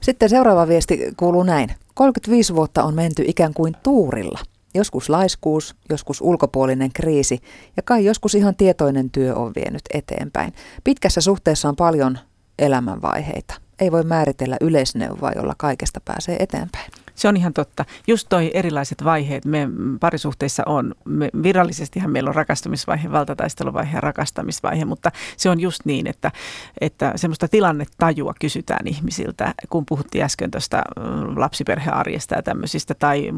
Sitten seuraava viesti kuuluu näin. 35 vuotta on menty ikään kuin tuurilla. Joskus laiskuus, joskus ulkopuolinen kriisi ja kai joskus ihan tietoinen työ on vienyt eteenpäin. Pitkässä suhteessa on paljon elämänvaiheita. Ei voi määritellä yleisneuvoa, jolla kaikesta pääsee eteenpäin. Se on ihan totta. Just toi erilaiset vaiheet me parisuhteissa on. Me, virallisestihan meillä on rakastumisvaihe, valtataisteluvaihe ja rakastamisvaihe, mutta se on just niin, että, että semmoista tilannetajua kysytään ihmisiltä, kun puhuttiin äsken tuosta lapsiperhearjesta ja tämmöisistä tai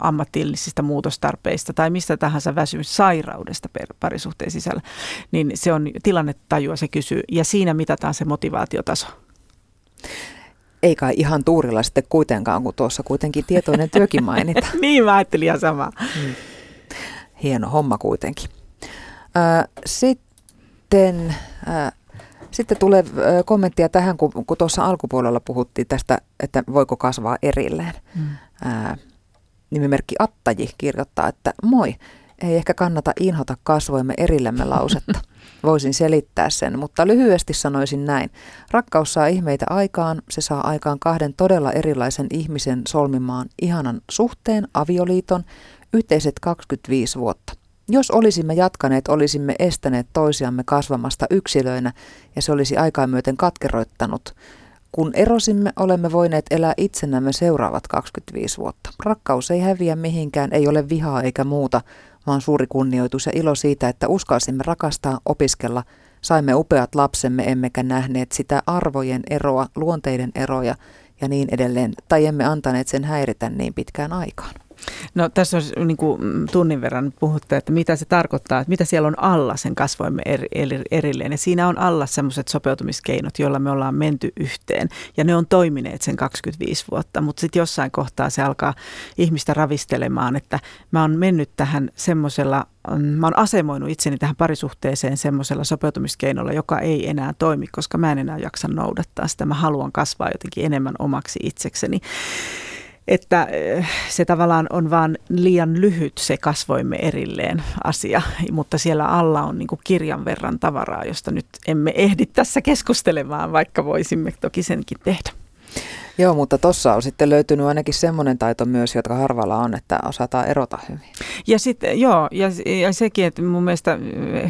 ammatillisista muutostarpeista tai mistä tahansa väsymyssairaudesta parisuhteen sisällä, niin se on tilannetajua se kysyy ja siinä mitataan se motivaatiotaso ei kai ihan tuurilla sitten kuitenkaan, kun tuossa kuitenkin tietoinen työkin mainita. niin, mä ajattelin ihan sama. Hmm. Hieno homma kuitenkin. Äh, sitten, äh, sitten tulee äh, kommenttia tähän, kun, kun tuossa alkupuolella puhuttiin tästä, että voiko kasvaa erilleen. Äh, nimimerkki Attaji kirjoittaa, että moi, Ei ehkä kannata inhota kasvoimme erillemme lausetta. Voisin selittää sen, mutta lyhyesti sanoisin näin. Rakkaus saa ihmeitä aikaan, se saa aikaan kahden todella erilaisen ihmisen solmimaan ihanan suhteen, avioliiton, yhteiset 25 vuotta. Jos olisimme jatkaneet, olisimme estäneet toisiamme kasvamasta yksilöinä ja se olisi aikaa myöten katkeroittanut. Kun erosimme, olemme voineet elää itsenämme seuraavat 25 vuotta. Rakkaus ei häviä mihinkään, ei ole vihaa eikä muuta, vaan suuri kunnioitus ja ilo siitä, että uskalsimme rakastaa, opiskella, saimme upeat lapsemme, emmekä nähneet sitä arvojen eroa, luonteiden eroja ja niin edelleen, tai emme antaneet sen häiritä niin pitkään aikaan. No tässä on niin kuin mm, tunnin verran puhuttu, että mitä se tarkoittaa, että mitä siellä on alla sen kasvoimme eri, eri, erilleen. Ja siinä on alla semmoiset sopeutumiskeinot, joilla me ollaan menty yhteen. Ja ne on toimineet sen 25 vuotta, mutta sitten jossain kohtaa se alkaa ihmistä ravistelemaan, että mä oon mennyt tähän semmoisella mm, mä oon asemoinut itseni tähän parisuhteeseen semmoisella sopeutumiskeinolla, joka ei enää toimi, koska mä en enää jaksa noudattaa sitä. Mä haluan kasvaa jotenkin enemmän omaksi itsekseni että eh, se tavallaan on vaan liian lyhyt se kasvoimme erilleen asia, mutta siellä alla on niin kirjan verran tavaraa, josta nyt emme ehdi tässä keskustelemaan, vaikka voisimme toki senkin tehdä. Joo, mutta tuossa on sitten löytynyt ainakin semmoinen taito myös, jotka harvalla on, että osataan erota hyvin. Ja sitten joo, ja, ja sekin, että mun mielestä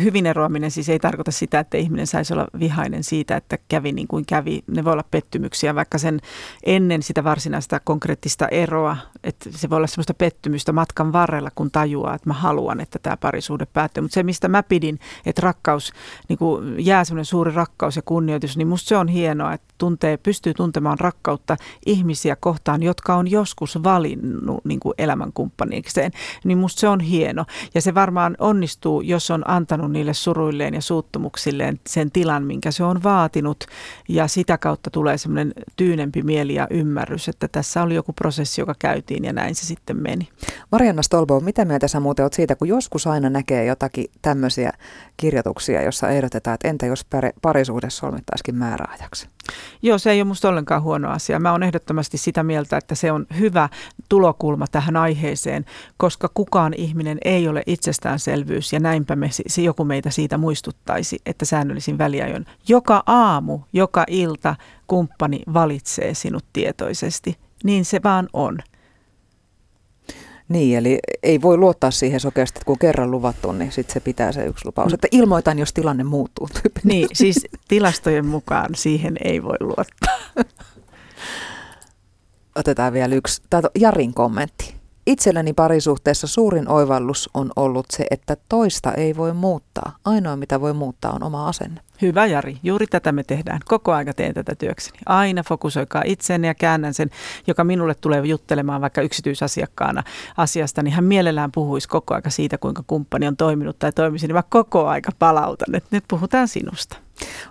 hyvin eroaminen siis ei tarkoita sitä, että ihminen saisi olla vihainen siitä, että kävi niin kuin kävi. Ne voi olla pettymyksiä, vaikka sen ennen sitä varsinaista konkreettista eroa, että se voi olla semmoista pettymystä matkan varrella, kun tajuaa, että mä haluan, että tämä parisuhde päättyy. Mutta se, mistä mä pidin, että rakkaus, niin kuin jää semmoinen suuri rakkaus ja kunnioitus, niin musta se on hienoa, että tuntee, pystyy tuntemaan rakkautta ihmisiä kohtaan, jotka on joskus valinnut niin kuin elämänkumppanikseen, niin musta se on hieno. Ja se varmaan onnistuu, jos on antanut niille suruilleen ja suuttumuksilleen sen tilan, minkä se on vaatinut. Ja sitä kautta tulee semmoinen tyynempi mieli ja ymmärrys, että tässä oli joku prosessi, joka käytiin ja näin se sitten meni. Marianna Stolbo, mitä mieltä sä muuten oot siitä, kun joskus aina näkee jotakin tämmöisiä kirjoituksia, jossa ehdotetaan, että entä jos parisuhde solmittaisikin määräajaksi? Joo, se ei ole minusta ollenkaan huono asia. Mä olen ehdottomasti sitä mieltä, että se on hyvä tulokulma tähän aiheeseen, koska kukaan ihminen ei ole itsestäänselvyys ja näinpä me, se joku meitä siitä muistuttaisi, että säännöllisin väliajoin joka aamu, joka ilta kumppani valitsee sinut tietoisesti. Niin se vaan on. Niin, eli ei voi luottaa siihen sokeasti, että kun kerran luvattu, niin sitten se pitää se yksi lupaus. Että ilmoitan, jos tilanne muuttuu. Niin, siis tilastojen mukaan siihen ei voi luottaa. Otetaan vielä yksi. Tämä on Jarin kommentti. Itselleni parisuhteessa suurin oivallus on ollut se, että toista ei voi muuttaa. Ainoa mitä voi muuttaa on oma asenne. Hyvä Jari, juuri tätä me tehdään. Koko aika teen tätä työkseni. Aina fokusoikaa itseenne ja käännän sen, joka minulle tulee juttelemaan vaikka yksityisasiakkaana asiasta, niin hän mielellään puhuisi koko aika siitä, kuinka kumppani on toiminut tai toimisi, niin mä koko aika palautan, että nyt puhutaan sinusta.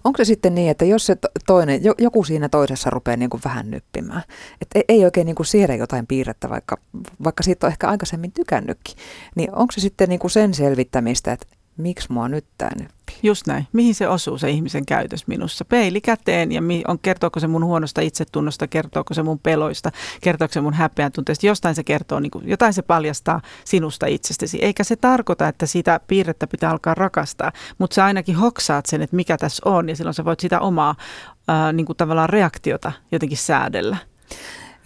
Onko se sitten niin, että jos se toinen, joku siinä toisessa rupeaa niin kuin vähän nyppimään, että ei oikein niin kuin siedä jotain piirrettä, vaikka, vaikka siitä on ehkä aikaisemmin tykännytkin, niin onko se sitten niin kuin sen selvittämistä, että miksi mua nyt nyppii? Just näin. Mihin se osuu se ihmisen käytös minussa? Peili käteen ja mi- on, kertooko se mun huonosta itsetunnosta, kertooko se mun peloista, kertooko se mun häpeän tunteesta. Jostain se kertoo, niin kuin, jotain se paljastaa sinusta itsestäsi. Eikä se tarkoita, että sitä piirrettä pitää alkaa rakastaa, mutta sä ainakin hoksaat sen, että mikä tässä on ja silloin sä voit sitä omaa ää, niin kuin tavallaan reaktiota jotenkin säädellä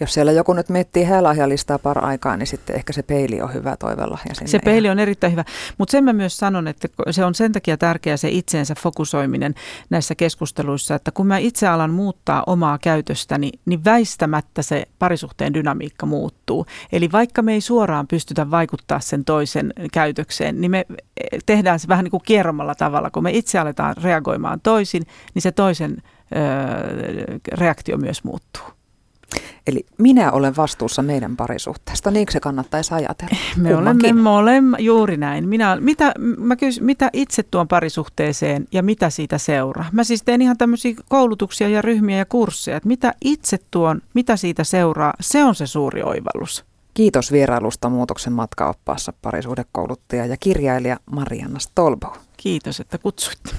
jos siellä joku nyt miettii häälahjalistaa par aikaa, niin sitten ehkä se peili on hyvä toivella. Ja se peili on erittäin hyvä. Mutta sen mä myös sanon, että se on sen takia tärkeää se itseensä fokusoiminen näissä keskusteluissa, että kun mä itse alan muuttaa omaa käytöstäni, niin väistämättä se parisuhteen dynamiikka muuttuu. Eli vaikka me ei suoraan pystytä vaikuttaa sen toisen käytökseen, niin me tehdään se vähän niin kuin kierromalla tavalla. Kun me itse aletaan reagoimaan toisin, niin se toisen öö, reaktio myös muuttuu. Eli minä olen vastuussa meidän parisuhteesta, niin se kannattaisi ajatella. Me olemme molemmat, juuri näin. Minä, mitä, mä kysyn, mitä itse tuon parisuhteeseen ja mitä siitä seuraa? Mä siis teen ihan tämmöisiä koulutuksia ja ryhmiä ja kursseja, että mitä itse tuon, mitä siitä seuraa, se on se suuri oivallus. Kiitos vierailusta Muutoksen matkaoppaassa parisuhdekouluttaja ja kirjailija Marianna Stolbo. Kiitos, että kutsuitte.